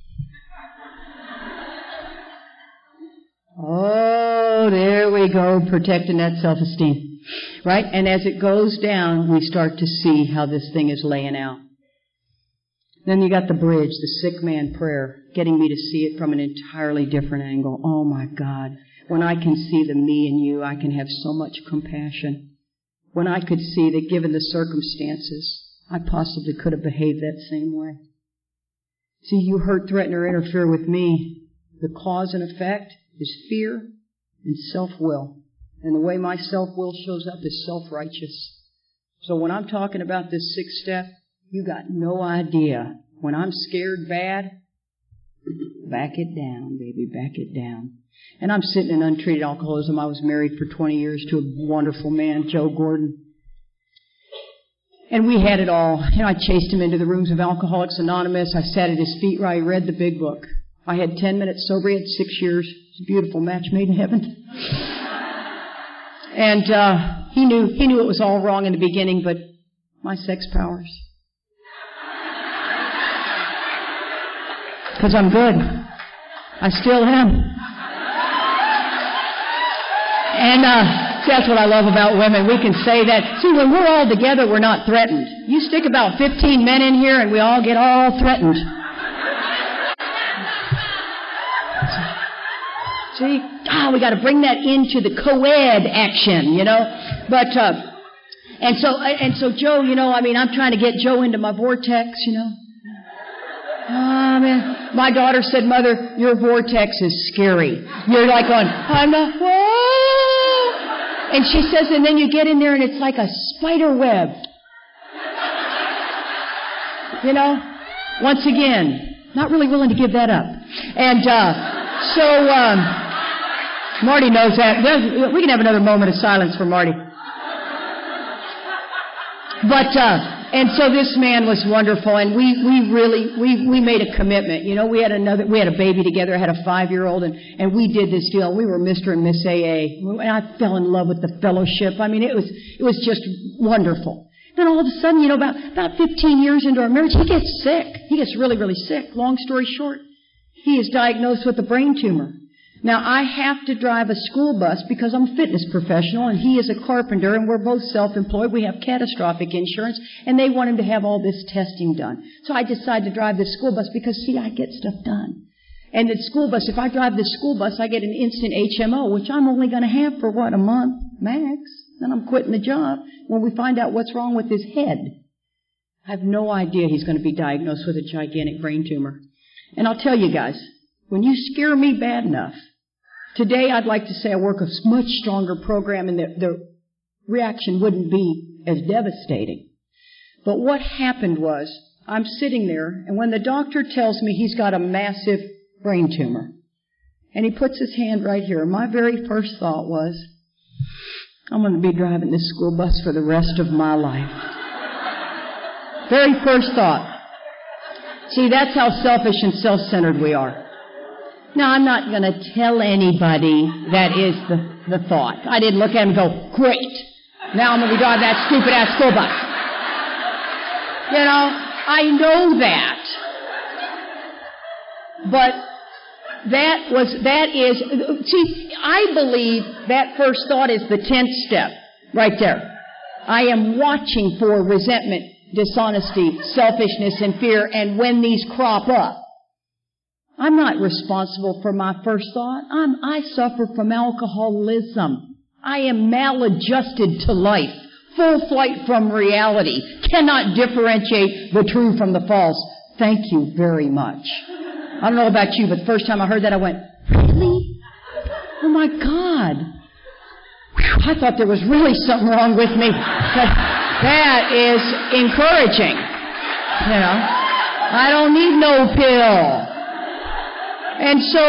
Oh, there we go, protecting that self-esteem. Right? And as it goes down, we start to see how this thing is laying out. Then you got the bridge, the sick man prayer, getting me to see it from an entirely different angle. Oh my God. When I can see the me and you, I can have so much compassion. When I could see that given the circumstances, I possibly could have behaved that same way. See, you hurt, threaten, or interfere with me. The cause and effect is fear and self-will. And the way my self-will shows up is self-righteous. So when I'm talking about this sixth step, you got no idea. When I'm scared bad, back it down, baby, back it down. And I'm sitting in untreated alcoholism. I was married for 20 years to a wonderful man, Joe Gordon. And we had it all. You know, I chased him into the rooms of Alcoholics Anonymous. I sat at his feet where he read the big book. I had 10 minutes sober. He had six years. It's a beautiful match made in heaven. And uh, he knew he knew it was all wrong in the beginning, but My sex powers. Because I'm good. I still am. And uh, that's what I love about women. We can say that. See, when we're all together, we're not threatened. You stick about 15 men in here, and we all get all threatened. See, ah, we got to bring that into the co-ed action, you know. But uh, and so and so, Joe, you know, I mean, I'm trying to get Joe into my vortex, you know. Oh, man. My daughter said, Mother, your vortex is scary. You're like on, I'm not, whoa. And she says, and then you get in there and it's like a spider web. You know? Once again, not really willing to give that up. And, uh, so, um, Marty knows that. We can have another moment of silence for Marty. But, uh, and so this man was wonderful, and we, we really, we, we made a commitment. You know, we had another, we had a baby together, I had a five year old, and, and we did this deal. We were Mr. and Miss AA. And I fell in love with the fellowship. I mean, it was, it was just wonderful. Then all of a sudden, you know, about, about 15 years into our marriage, he gets sick. He gets really, really sick. Long story short, he is diagnosed with a brain tumor. Now I have to drive a school bus because I'm a fitness professional and he is a carpenter and we're both self-employed. We have catastrophic insurance and they want him to have all this testing done. So I decide to drive the school bus because see, I get stuff done. And the school bus, if I drive the school bus, I get an instant HMO, which I'm only going to have for what, a month max? Then I'm quitting the job when we find out what's wrong with his head. I have no idea he's going to be diagnosed with a gigantic brain tumor. And I'll tell you guys, when you scare me bad enough, Today, I'd like to say I work a much stronger program and the, the reaction wouldn't be as devastating. But what happened was, I'm sitting there, and when the doctor tells me he's got a massive brain tumor, and he puts his hand right here, my very first thought was, I'm going to be driving this school bus for the rest of my life. very first thought. See, that's how selfish and self-centered we are. Now, I'm not going to tell anybody that is the, the thought. I didn't look at him and go, great. Now I'm going to be driving that stupid ass school bus. You know, I know that. But that was, that is, see, I believe that first thought is the tenth step right there. I am watching for resentment, dishonesty, selfishness, and fear, and when these crop up, I'm not responsible for my first thought. I'm, I suffer from alcoholism. I am maladjusted to life, full flight from reality, cannot differentiate the true from the false. Thank you very much. I don't know about you, but the first time I heard that, I went, really? Oh my God. I thought there was really something wrong with me. That is encouraging. You know, I don't need no pill. And so,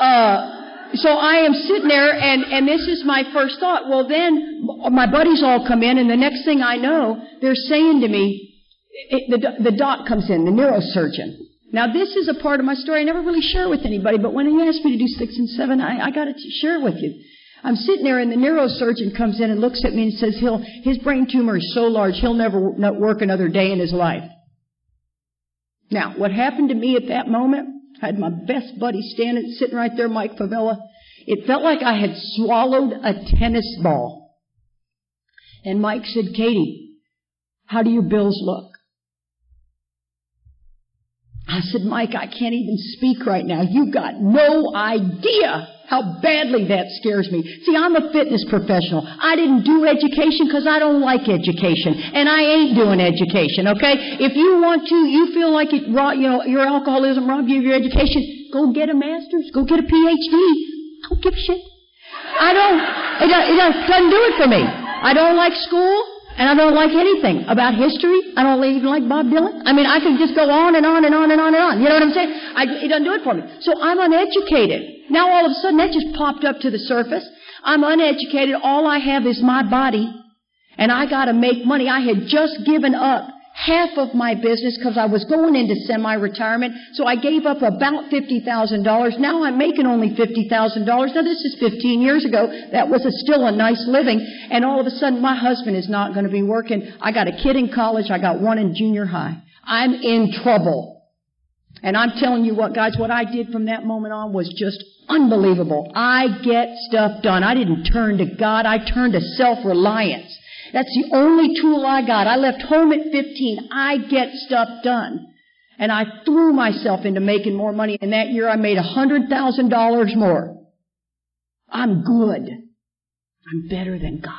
uh, so I am sitting there, and, and this is my first thought. Well, then my buddies all come in, and the next thing I know, they're saying to me, it, the, the doc comes in, the neurosurgeon. Now, this is a part of my story I never really share with anybody, but when he asked me to do six and seven, I, I got to share with you. I'm sitting there, and the neurosurgeon comes in and looks at me and says, he'll, his brain tumor is so large, he'll never work another day in his life. Now, what happened to me at that moment? I had my best buddy standing, sitting right there, Mike Favela. It felt like I had swallowed a tennis ball. And Mike said, Katie, how do your bills look? I said, Mike, I can't even speak right now. You got no idea how badly that scares me. See, I'm a fitness professional. I didn't do education because I don't like education. And I ain't doing education, okay? If you want to, you feel like it, you know, your alcoholism robbed you of your education, go get a master's, go get a PhD. Don't give a shit. I don't, it, it doesn't do it for me. I don't like school. And I don't like anything about history. I don't even like Bob Dylan. I mean, I could just go on and on and on and on and on. You know what I'm saying? I, it doesn't do it for me. So I'm uneducated. Now all of a sudden that just popped up to the surface. I'm uneducated. All I have is my body. And I gotta make money. I had just given up half of my business because I was going into semi-retirement. So I gave up about $50,000. Now I'm making only $50,000. Now this is 15 years ago. That was a, still a nice living. And all of a sudden my husband is not going to be working. I got a kid in college. I got one in junior high. I'm in trouble. And I'm telling you what, guys, what I did from that moment on was just unbelievable. I get stuff done. I didn't turn to God. I turned to self-reliance. That's the only tool I got. I left home at 15. I get stuff done. And I threw myself into making more money. And that year I made $100,000 more. I'm good. I'm better than God.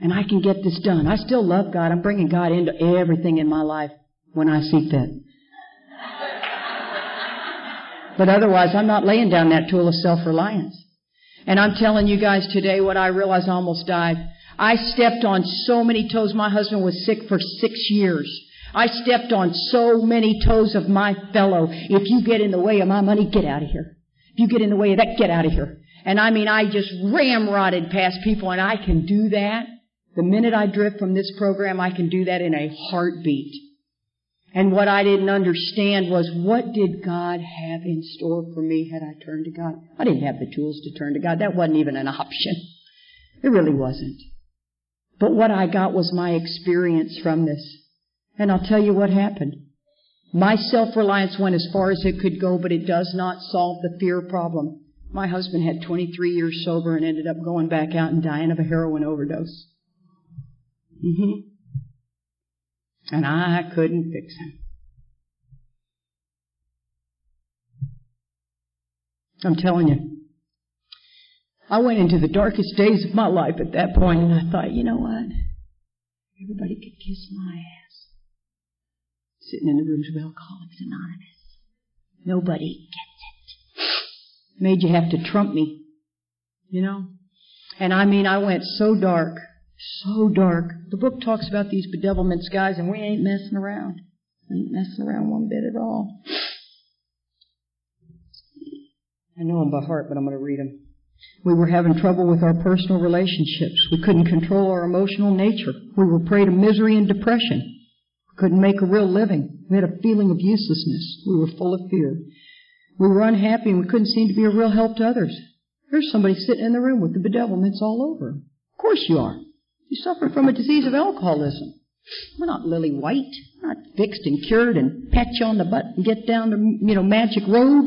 And I can get this done. I still love God. I'm bringing God into everything in my life when I see fit. But otherwise, I'm not laying down that tool of self-reliance. And I'm telling you guys today what I realized I almost died. I stepped on so many toes. My husband was sick for six years. I stepped on so many toes of my fellow. If you get in the way of my money, get out of here. If you get in the way of that, get out of here. And I mean, I just ramrodded past people and I can do that. The minute I drift from this program, I can do that in a heartbeat. And what I didn't understand was what did God have in store for me had I turned to God? I didn't have the tools to turn to God. That wasn't even an option. It really wasn't. But what I got was my experience from this. And I'll tell you what happened. My self-reliance went as far as it could go, but it does not solve the fear problem. My husband had 23 years sober and ended up going back out and dying of a heroin overdose. Mm-hmm and I couldn't fix him. I'm telling you. I went into the darkest days of my life at that point, and I thought, you know what? Everybody could kiss my ass. Sitting in the rooms of Alcoholics Anonymous. Nobody gets it. Made you have to trump me. You know? And I mean, I went so dark so dark. The book talks about these bedevilments, guys, and we ain't messing around. We ain't messing around one bit at all. I know them by heart, but I'm going to read them. We were having trouble with our personal relationships. We couldn't control our emotional nature. We were prey to misery and depression. We couldn't make a real living. We had a feeling of uselessness. We were full of fear. We were unhappy and we couldn't seem to be a real help to others. There's somebody sitting in the room with the bedevilments all over. Of course you are. You suffer from a disease of alcoholism. We're not lily white. We're not fixed and cured and pat you on the butt and get down the, you know, magic road.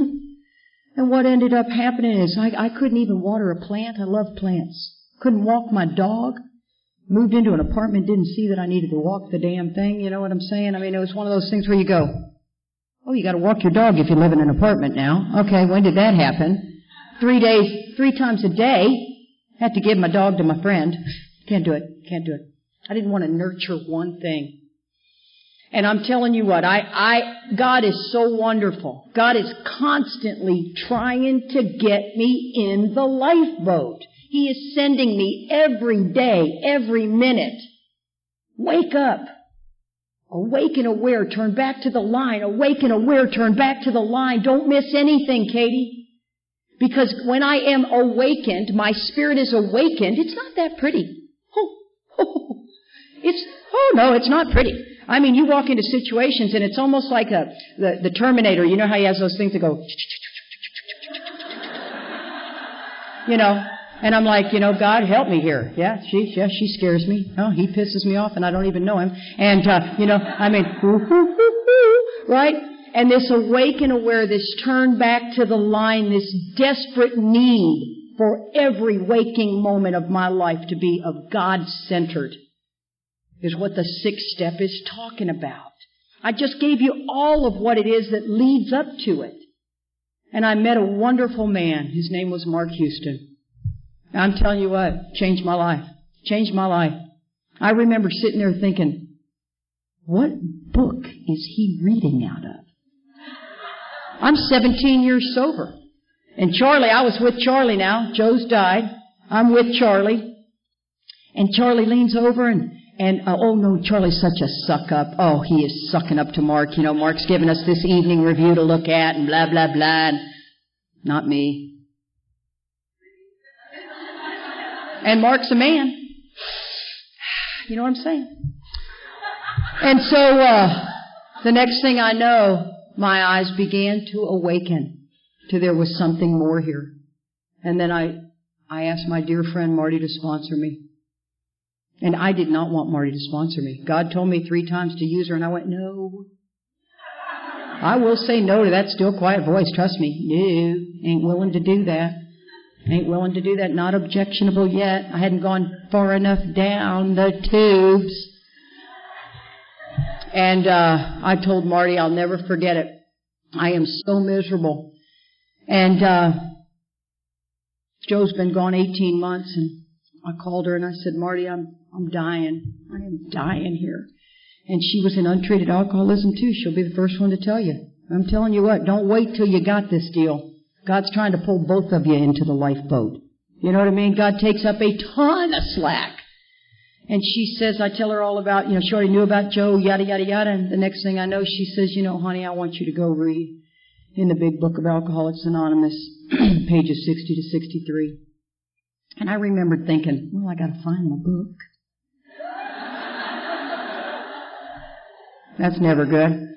And what ended up happening is I, I couldn't even water a plant. I love plants. Couldn't walk my dog. Moved into an apartment, didn't see that I needed to walk the damn thing. You know what I'm saying? I mean, it was one of those things where you go, oh, you got to walk your dog if you live in an apartment now. Okay, when did that happen? Three days, three times a day. Had to give my dog to my friend. Can't do it. Can't do it. I didn't want to nurture one thing. And I'm telling you what, I, I, God is so wonderful. God is constantly trying to get me in the lifeboat. He is sending me every day, every minute. Wake up. Awake and aware, turn back to the line. Awake and aware, turn back to the line. Don't miss anything, Katie. Because when I am awakened, my spirit is awakened, it's not that pretty. Oh, <laughs> it's, oh no, it's not pretty. I mean, you walk into situations and it's almost like a, the, the Terminator. You know how he has those things that go, you know, and I'm like, you know, God help me here. Yeah, she, yeah, she scares me. Oh, he pisses me off and I don't even know him. And, uh, you know, I mean, <laughs> right? And this awaken aware, this turn back to the line, this desperate need for every waking moment of my life to be of God centered is what the sixth step is talking about. I just gave you all of what it is that leads up to it. And I met a wonderful man. His name was Mark Houston. I'm telling you what, changed my life. Changed my life. I remember sitting there thinking, what book is he reading out of? I'm 17 years sober. And Charlie, I was with Charlie now. Joe's died. I'm with Charlie. And Charlie leans over and, and uh, oh no, Charlie's such a suck up. Oh, he is sucking up to Mark. You know, Mark's given us this evening review to look at and blah, blah, blah. And not me. And Mark's a man. You know what I'm saying? And so, uh, the next thing I know, my eyes began to awaken to there was something more here. And then I, I asked my dear friend Marty to sponsor me. And I did not want Marty to sponsor me. God told me three times to use her and I went, no. I will say no to that still quiet voice, trust me. No, ain't willing to do that. Ain't willing to do that. Not objectionable yet. I hadn't gone far enough down the tubes. And uh, I told Marty I'll never forget it. I am so miserable. And uh, Joe's been gone 18 months, and I called her and I said, Marty, I'm I'm dying. I am dying here. And she was in untreated alcoholism too. She'll be the first one to tell you. I'm telling you what, don't wait till you got this deal. God's trying to pull both of you into the lifeboat. You know what I mean? God takes up a ton of slack. And she says, I tell her all about, you know, she already knew about Joe, yada, yada, yada. And the next thing I know, she says, you know, honey, I want you to go read in the big book of Alcoholics Anonymous, <clears throat> pages 60 to 63. And I remembered thinking, well, I gotta find my book. That's never good.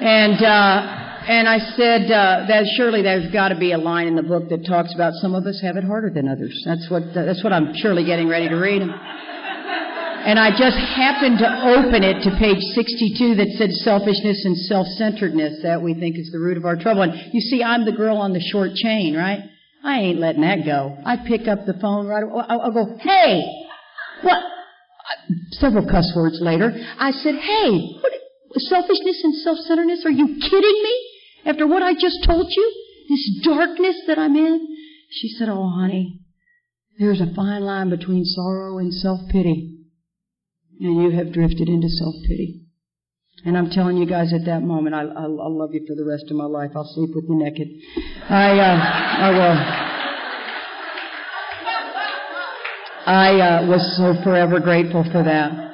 And, uh, and I said uh, that surely there's got to be a line in the book that talks about some of us have it harder than others. That's what that's what I'm surely getting ready to read. And I just happened to open it to page 62 that said selfishness and self-centeredness that we think is the root of our trouble. And you see, I'm the girl on the short chain, right? I ain't letting that go. I pick up the phone right away. I'll go, hey, what? Several cuss words later, I said, hey, what, selfishness and self-centeredness? Are you kidding me? After what I just told you? This darkness that I'm in? She said, Oh, honey, there's a fine line between sorrow and self-pity. And you have drifted into self-pity. And I'm telling you guys at that moment, I, I, will love you for the rest of my life. I'll sleep with you naked. I, uh, I will. I uh, was so forever grateful for that.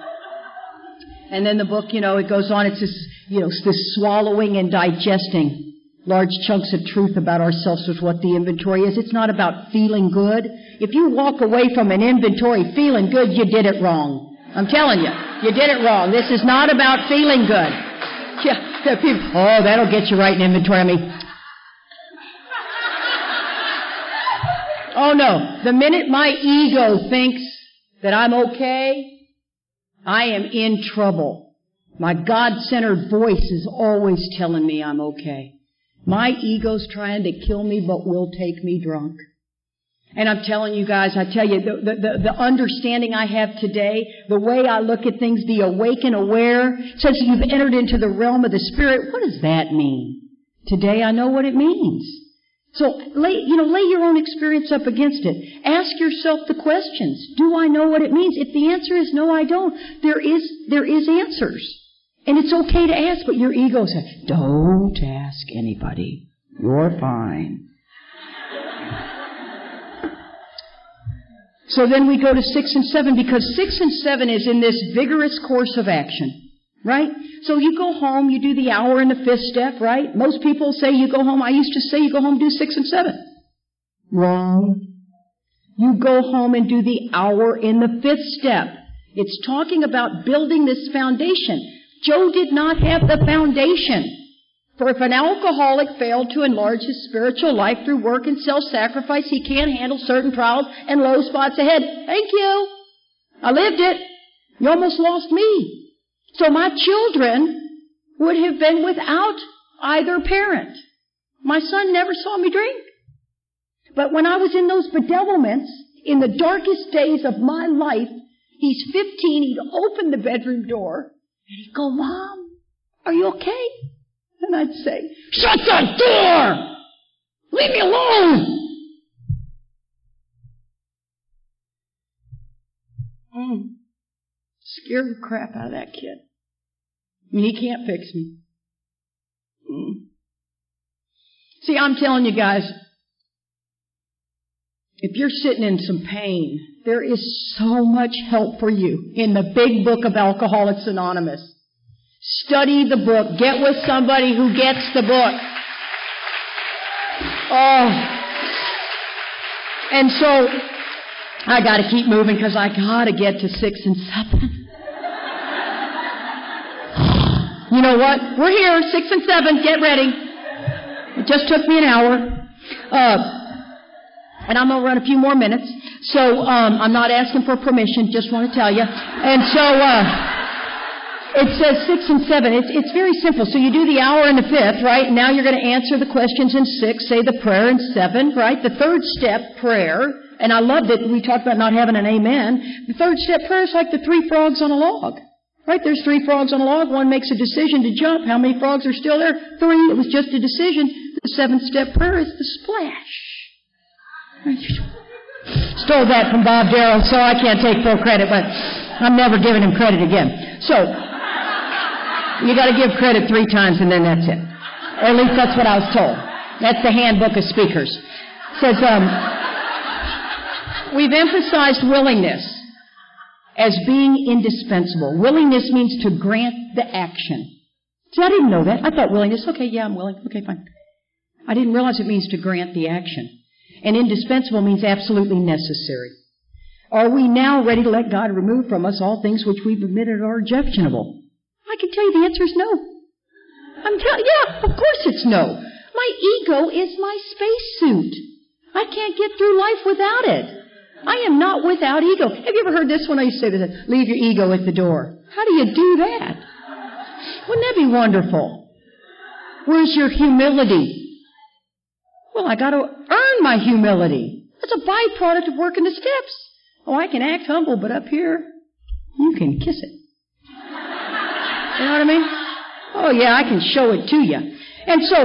And then the book, you know, it goes on. It's this, you know, this swallowing and digesting large chunks of truth about ourselves with what the inventory is. It's not about feeling good. If you walk away from an inventory feeling good, you did it wrong. I'm telling you, you did it wrong. This is not about feeling good. <laughs> Yeah, people, oh, that'll get you right in inventory. I mean, <laughs> oh no, the minute my ego thinks that I'm okay, I am in trouble. My God-centered voice is always telling me I'm okay. My ego's trying to kill me, but will take me drunk. And I'm telling you guys, I tell you, the, the, the, understanding I have today, the way I look at things, the awaken aware, since you've entered into the realm of the Spirit, what does that mean? Today I know what it means. So lay, you know, lay your own experience up against it. Ask yourself the questions. Do I know what it means? If the answer is no, I don't, there is, there is answers. And it's okay to ask, but your ego says, don't ask anybody. You're fine. so then we go to six and seven because six and seven is in this vigorous course of action. Right? So you go home, you do the hour in the fifth step, right? Most people say you go home. I used to say you go home, do six and seven. Wrong. You go home and do the hour in the fifth step. It's talking about building this foundation. Joe did not have the foundation. For if an alcoholic failed to enlarge his spiritual life through work and self-sacrifice, he can't handle certain trials and low spots ahead. Thank you. I lived it. You almost lost me. So my children would have been without either parent. My son never saw me drink. But when I was in those bedevilments, in the darkest days of my life, he's 15, he'd open the bedroom door, and he'd go, Mom, are you okay? And I'd say, Shut the door! Leave me alone! Mm. Scared the crap out of that kid. Mean, he can't fix me. Mm. See, I'm telling you guys, if you're sitting in some pain, there is so much help for you in the big book of Alcoholics Anonymous. Study the book. Get with somebody who gets the book. Oh. And so, I gotta keep moving because I gotta get to six and seven. You know what? We're here, six and seven. Get ready. It just took me an hour. Uh, and I'm going to run a few more minutes. So um, I'm not asking for permission, just want to tell you. And so uh, it says six and seven. It's, it's very simple. So you do the hour and the fifth, right? Now you're going to answer the questions in six, say the prayer in seven, right? The third step, prayer. And I love that we talked about not having an amen. The third step prayer is like the three frogs on a log. Right? There's three frogs on a log. One makes a decision to jump. How many frogs are still there? Three. It was just a decision. The seventh step prayer is the splash. Stole that from Bob Darrell, so I can't take full credit, but I'm never giving him credit again. So, you gotta give credit three times and then that's it. Or at least that's what I was told. That's the handbook of speakers. It says, um, we've emphasized willingness as being indispensable. Willingness means to grant the action. See, I didn't know that. I thought willingness, okay, yeah, I'm willing. Okay, fine. I didn't realize it means to grant the action. And indispensable means absolutely necessary. Are we now ready to let God remove from us all things which we've admitted are objectionable? I can tell you the answer is no. I'm telling, yeah, of course it's no. My ego is my spacesuit. I can't get through life without it. I am not without ego. Have you ever heard this one? I used to say this, leave your ego at the door. How do you do that? Wouldn't that be wonderful? Where's your humility? Well, I gotta earn my humility. That's a byproduct of working the steps. Oh, I can act humble, but up here, you can kiss it. You know what I mean? Oh yeah, I can show it to you. And so,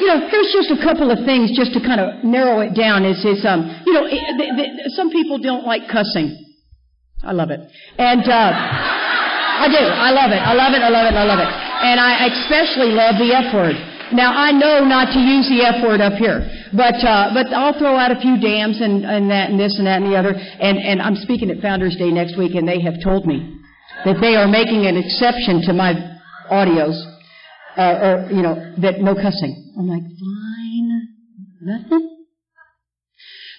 you know, here's just a couple of things just to kind of narrow it down. Is is um, you know, some people don't like cussing. I love it, and uh, I do. I love it. I love it. I love it. I love it. And I especially love the F word. Now I know not to use the F word up here, but uh, but I'll throw out a few dams and, and that and this and that and the other. And and I'm speaking at Founders Day next week, and they have told me that they are making an exception to my audios uh, or you know that no cussing. I'm like, fine, nothing.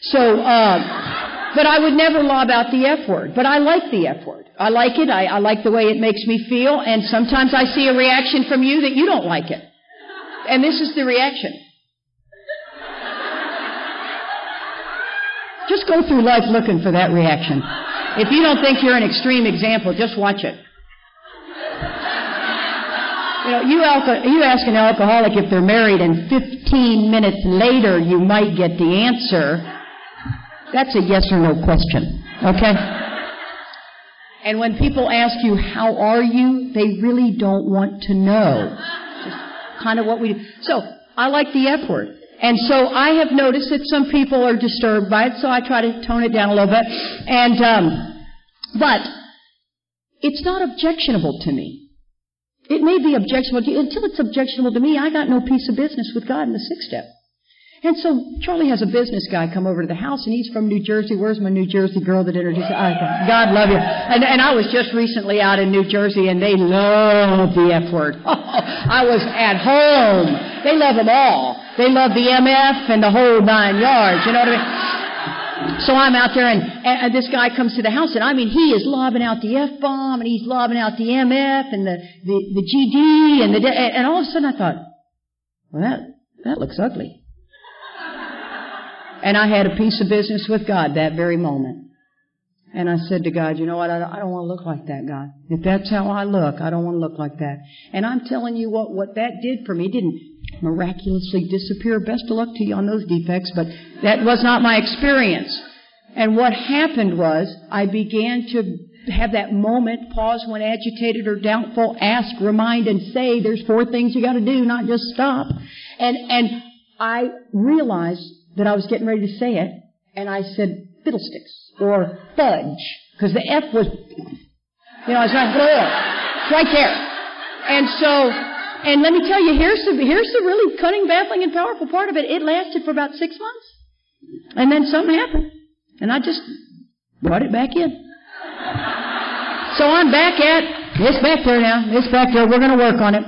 So, uh, but I would never lob out the F word. But I like the F word. I like it. I, I like the way it makes me feel. And sometimes I see a reaction from you that you don't like it. And this is the reaction. Just go through life looking for that reaction. If you don't think you're an extreme example, just watch it. You know, you, alco- you ask an alcoholic if they're married, and 15 minutes later you might get the answer. That's a yes or no question, okay? And when people ask you, how are you, they really don't want to know. Just kind of what we do. So, I like the F word. And so I have noticed that some people are disturbed by it, so I try to tone it down a little bit. And, um, but, it's not objectionable to me. It may be objectionable to you. Until it's objectionable to me, I got no piece of business with God in the sixth step. And so Charlie has a business guy come over to the house, and he's from New Jersey. Where's my New Jersey girl that introduced? I, God love you. And, and I was just recently out in New Jersey, and they love the F word. <laughs> I was at home. They love them all. They love the MF and the whole nine yards. You know what I mean? So I'm out there, and, and this guy comes to the house, and I mean, he is lobbing out the F bomb, and he's lobbing out the MF and the, the, the GD, and the and all of a sudden I thought, well, that that looks ugly. And I had a piece of business with God that very moment. And I said to God, you know what? I, I don't want to look like that, God. If that's how I look, I don't want to look like that. And I'm telling you what, what that did for me didn't miraculously disappear. Best of luck to you on those defects, but that was not my experience. And what happened was I began to have that moment, pause when agitated or doubtful, ask, remind, and say, there's four things you gotta do, not just stop. And, and I realized that I was getting ready to say it, and I said, fiddlesticks, or fudge, because the F was, you know, I was like, right there. And so, and let me tell you, here's the, here's the really cunning, baffling, and powerful part of it. It lasted for about six months. And then something happened. And I just brought it back in. So I'm back at, it's back there now. It's back there. We're going to work on it.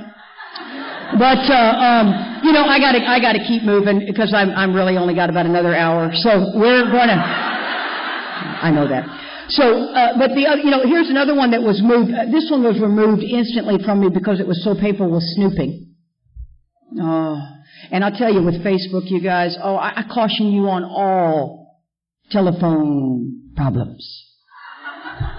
But, uh, um, you know, I gotta, I gotta keep moving because I'm, I'm really only got about another hour. So we're gonna, I know that. So, uh, but the other, you know, here's another one that was moved. Uh, this one was removed instantly from me because it was so painful with snooping. Oh, and I'll tell you with Facebook, you guys. Oh, I, I caution you on all telephone problems.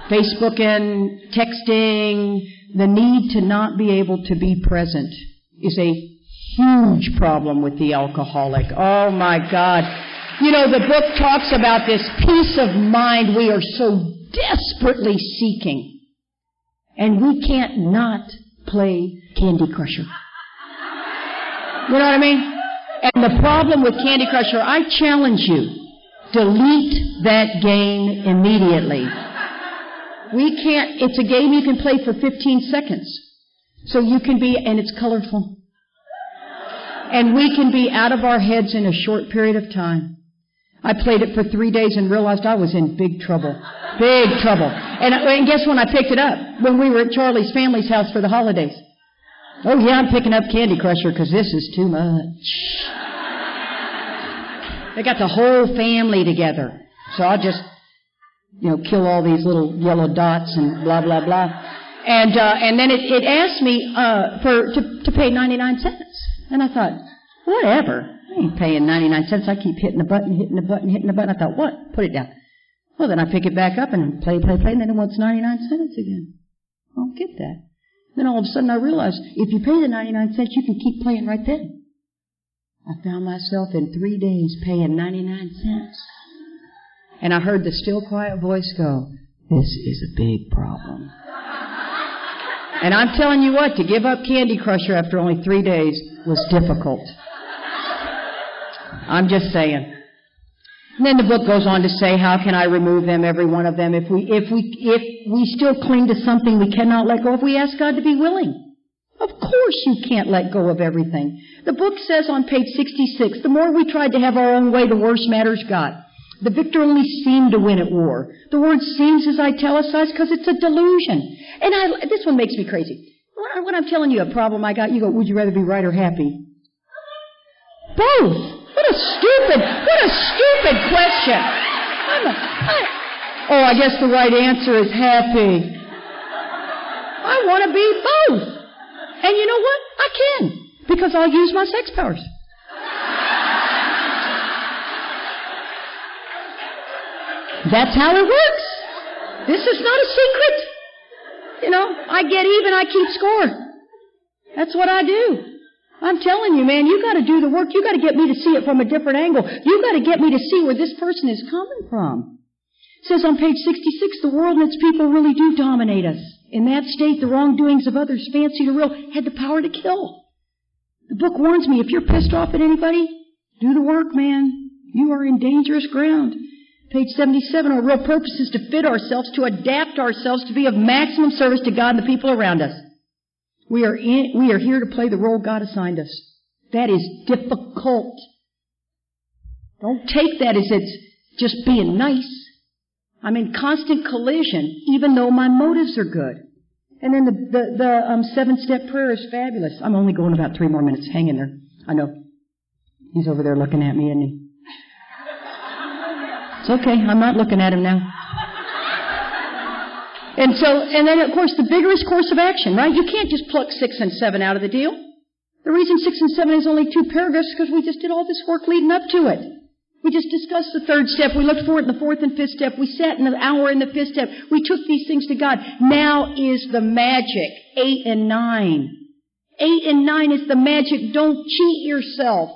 Facebook and texting, the need to not be able to be present is a huge problem with the alcoholic. Oh my God. You know, the book talks about this peace of mind we are so desperately seeking. And we can't not play Candy Crusher. You know what I mean? And the problem with Candy Crusher, I challenge you, delete that game immediately. We can't, it's a game you can play for 15 seconds. So you can be, and it's colorful. And we can be out of our heads in a short period of time. I played it for three days and realized I was in big trouble. Big trouble. And, and guess when I picked it up? When we were at Charlie's family's house for the holidays. Oh yeah, I'm picking up Candy Crusher because this is too much. They got the whole family together. So I'll just, you know, kill all these little yellow dots and blah, blah, blah. And, uh, and then it, it asked me, uh, for, to, to pay 99 cents. And I thought, whatever. I ain't paying 99 cents. I keep hitting the button, hitting the button, hitting the button. I thought, what? Put it down. Well, then I pick it back up and play, play, play, and then it wants 99 cents again. I don't get that. Then all of a sudden I realized if you pay the 99 cents, you can keep playing right then. I found myself in three days paying 99 cents. And I heard the still quiet voice go, this is a big problem. and I'm telling you what, to give up Candy Crusher after only three days was difficult. I'm just saying. And then the book goes on to say, how can I remove them, every one of them? If we, if we, if we still cling to something we cannot let go of, we ask God to be willing. Of course you can't let go of everything. The book says on page 66, the more we tried to have our own way, the worse matters got. The victor only seemed to win at war. The word seems is italicized because it's a delusion. And I, this one makes me crazy. When I'm telling you a problem I got, you go, would you rather be right or happy? Both. Stupid, what a stupid question. I'm a, I, oh, I guess the right answer is happy. I want to be both. And you know what? I can. Because I'll use my sex powers. That's how it works. This is not a secret. You know, I get even, I keep score. That's what I do. I'm telling you, man, you gotta do the work. You gotta get me to see it from a different angle. You gotta get me to see where this person is coming from. It says on page 66, the world and its people really do dominate us. In that state, the wrongdoings of others, fancied or real, had the power to kill. The book warns me, if you're pissed off at anybody, do the work, man. You are in dangerous ground. Page 77, our real purpose is to fit ourselves, to adapt ourselves to be of maximum service to God and the people around us. We are, in, we are here to play the role God assigned us. That is difficult. Don't take that as it's just being nice. I'm in constant collision, even though my motives are good. And then the, the, the um, seven step prayer is fabulous. I'm only going about three more minutes. Hang in there. I know. He's over there looking at me, isn't he? It's okay. I'm not looking at him now. And so, and then of course the vigorous course of action, right? You can't just pluck six and seven out of the deal. The reason six and seven is only two paragraphs is because we just did all this work leading up to it. We just discussed the third step. We looked for it in the fourth and fifth step. We sat in hour in the fifth step. We took these things to God. Now is the magic. Eight and nine. Eight and nine is the magic. Don't cheat yourself.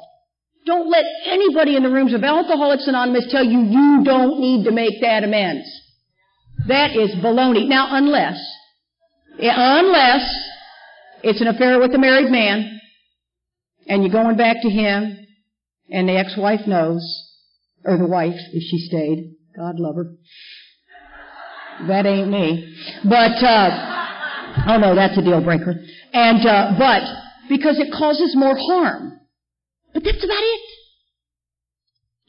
Don't let anybody in the rooms of Alcoholics Anonymous tell you you don't need to make that amends. That is baloney. Now, unless, unless it's an affair with a married man, and you're going back to him, and the ex-wife knows, or the wife, if she stayed. God love her. That ain't me. But, uh, oh no, that's a deal breaker. And, uh, but, because it causes more harm. But that's about it.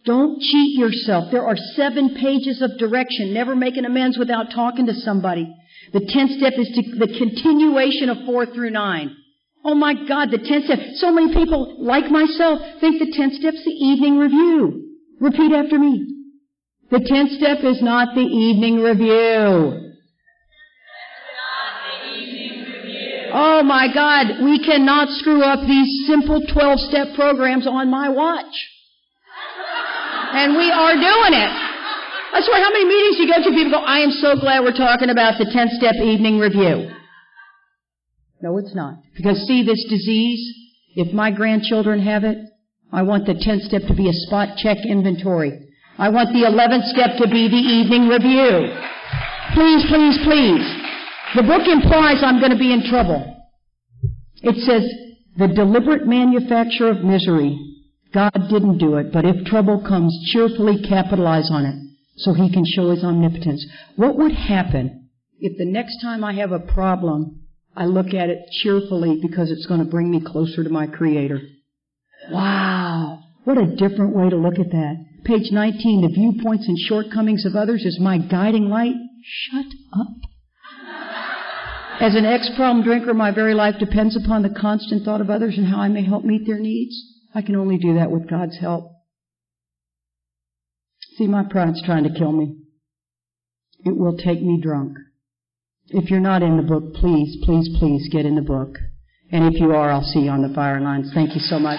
Don't cheat yourself. There are seven pages of direction. Never make an amends without talking to somebody. The tenth step is to, the continuation of four through nine. Oh my God, the tenth step. So many people, like myself, think the tenth step's the evening review. Repeat after me. The tenth step is not the evening review. Oh my God, we cannot screw up these simple 12 step programs on my watch. And we are doing it. I swear, how many meetings you go to, people go, I am so glad we're talking about the 10 step evening review. No, it's not. Because see this disease, if my grandchildren have it, I want the 10th step to be a spot check inventory. I want the 11th step to be the evening review. Please, please, please. The book implies I'm going to be in trouble. It says, the deliberate manufacture of misery. God didn't do it, but if trouble comes, cheerfully capitalize on it so he can show his omnipotence. What would happen if the next time I have a problem, I look at it cheerfully because it's going to bring me closer to my Creator? Wow. What a different way to look at that. Page 19, the viewpoints and shortcomings of others is my guiding light. Shut up. As an ex-problem drinker, my very life depends upon the constant thought of others and how I may help meet their needs. I can only do that with God's help. See, my pride's trying to kill me. It will take me drunk. If you're not in the book, please, please, please get in the book. And if you are, I'll see you on the fire lines. Thank you so much.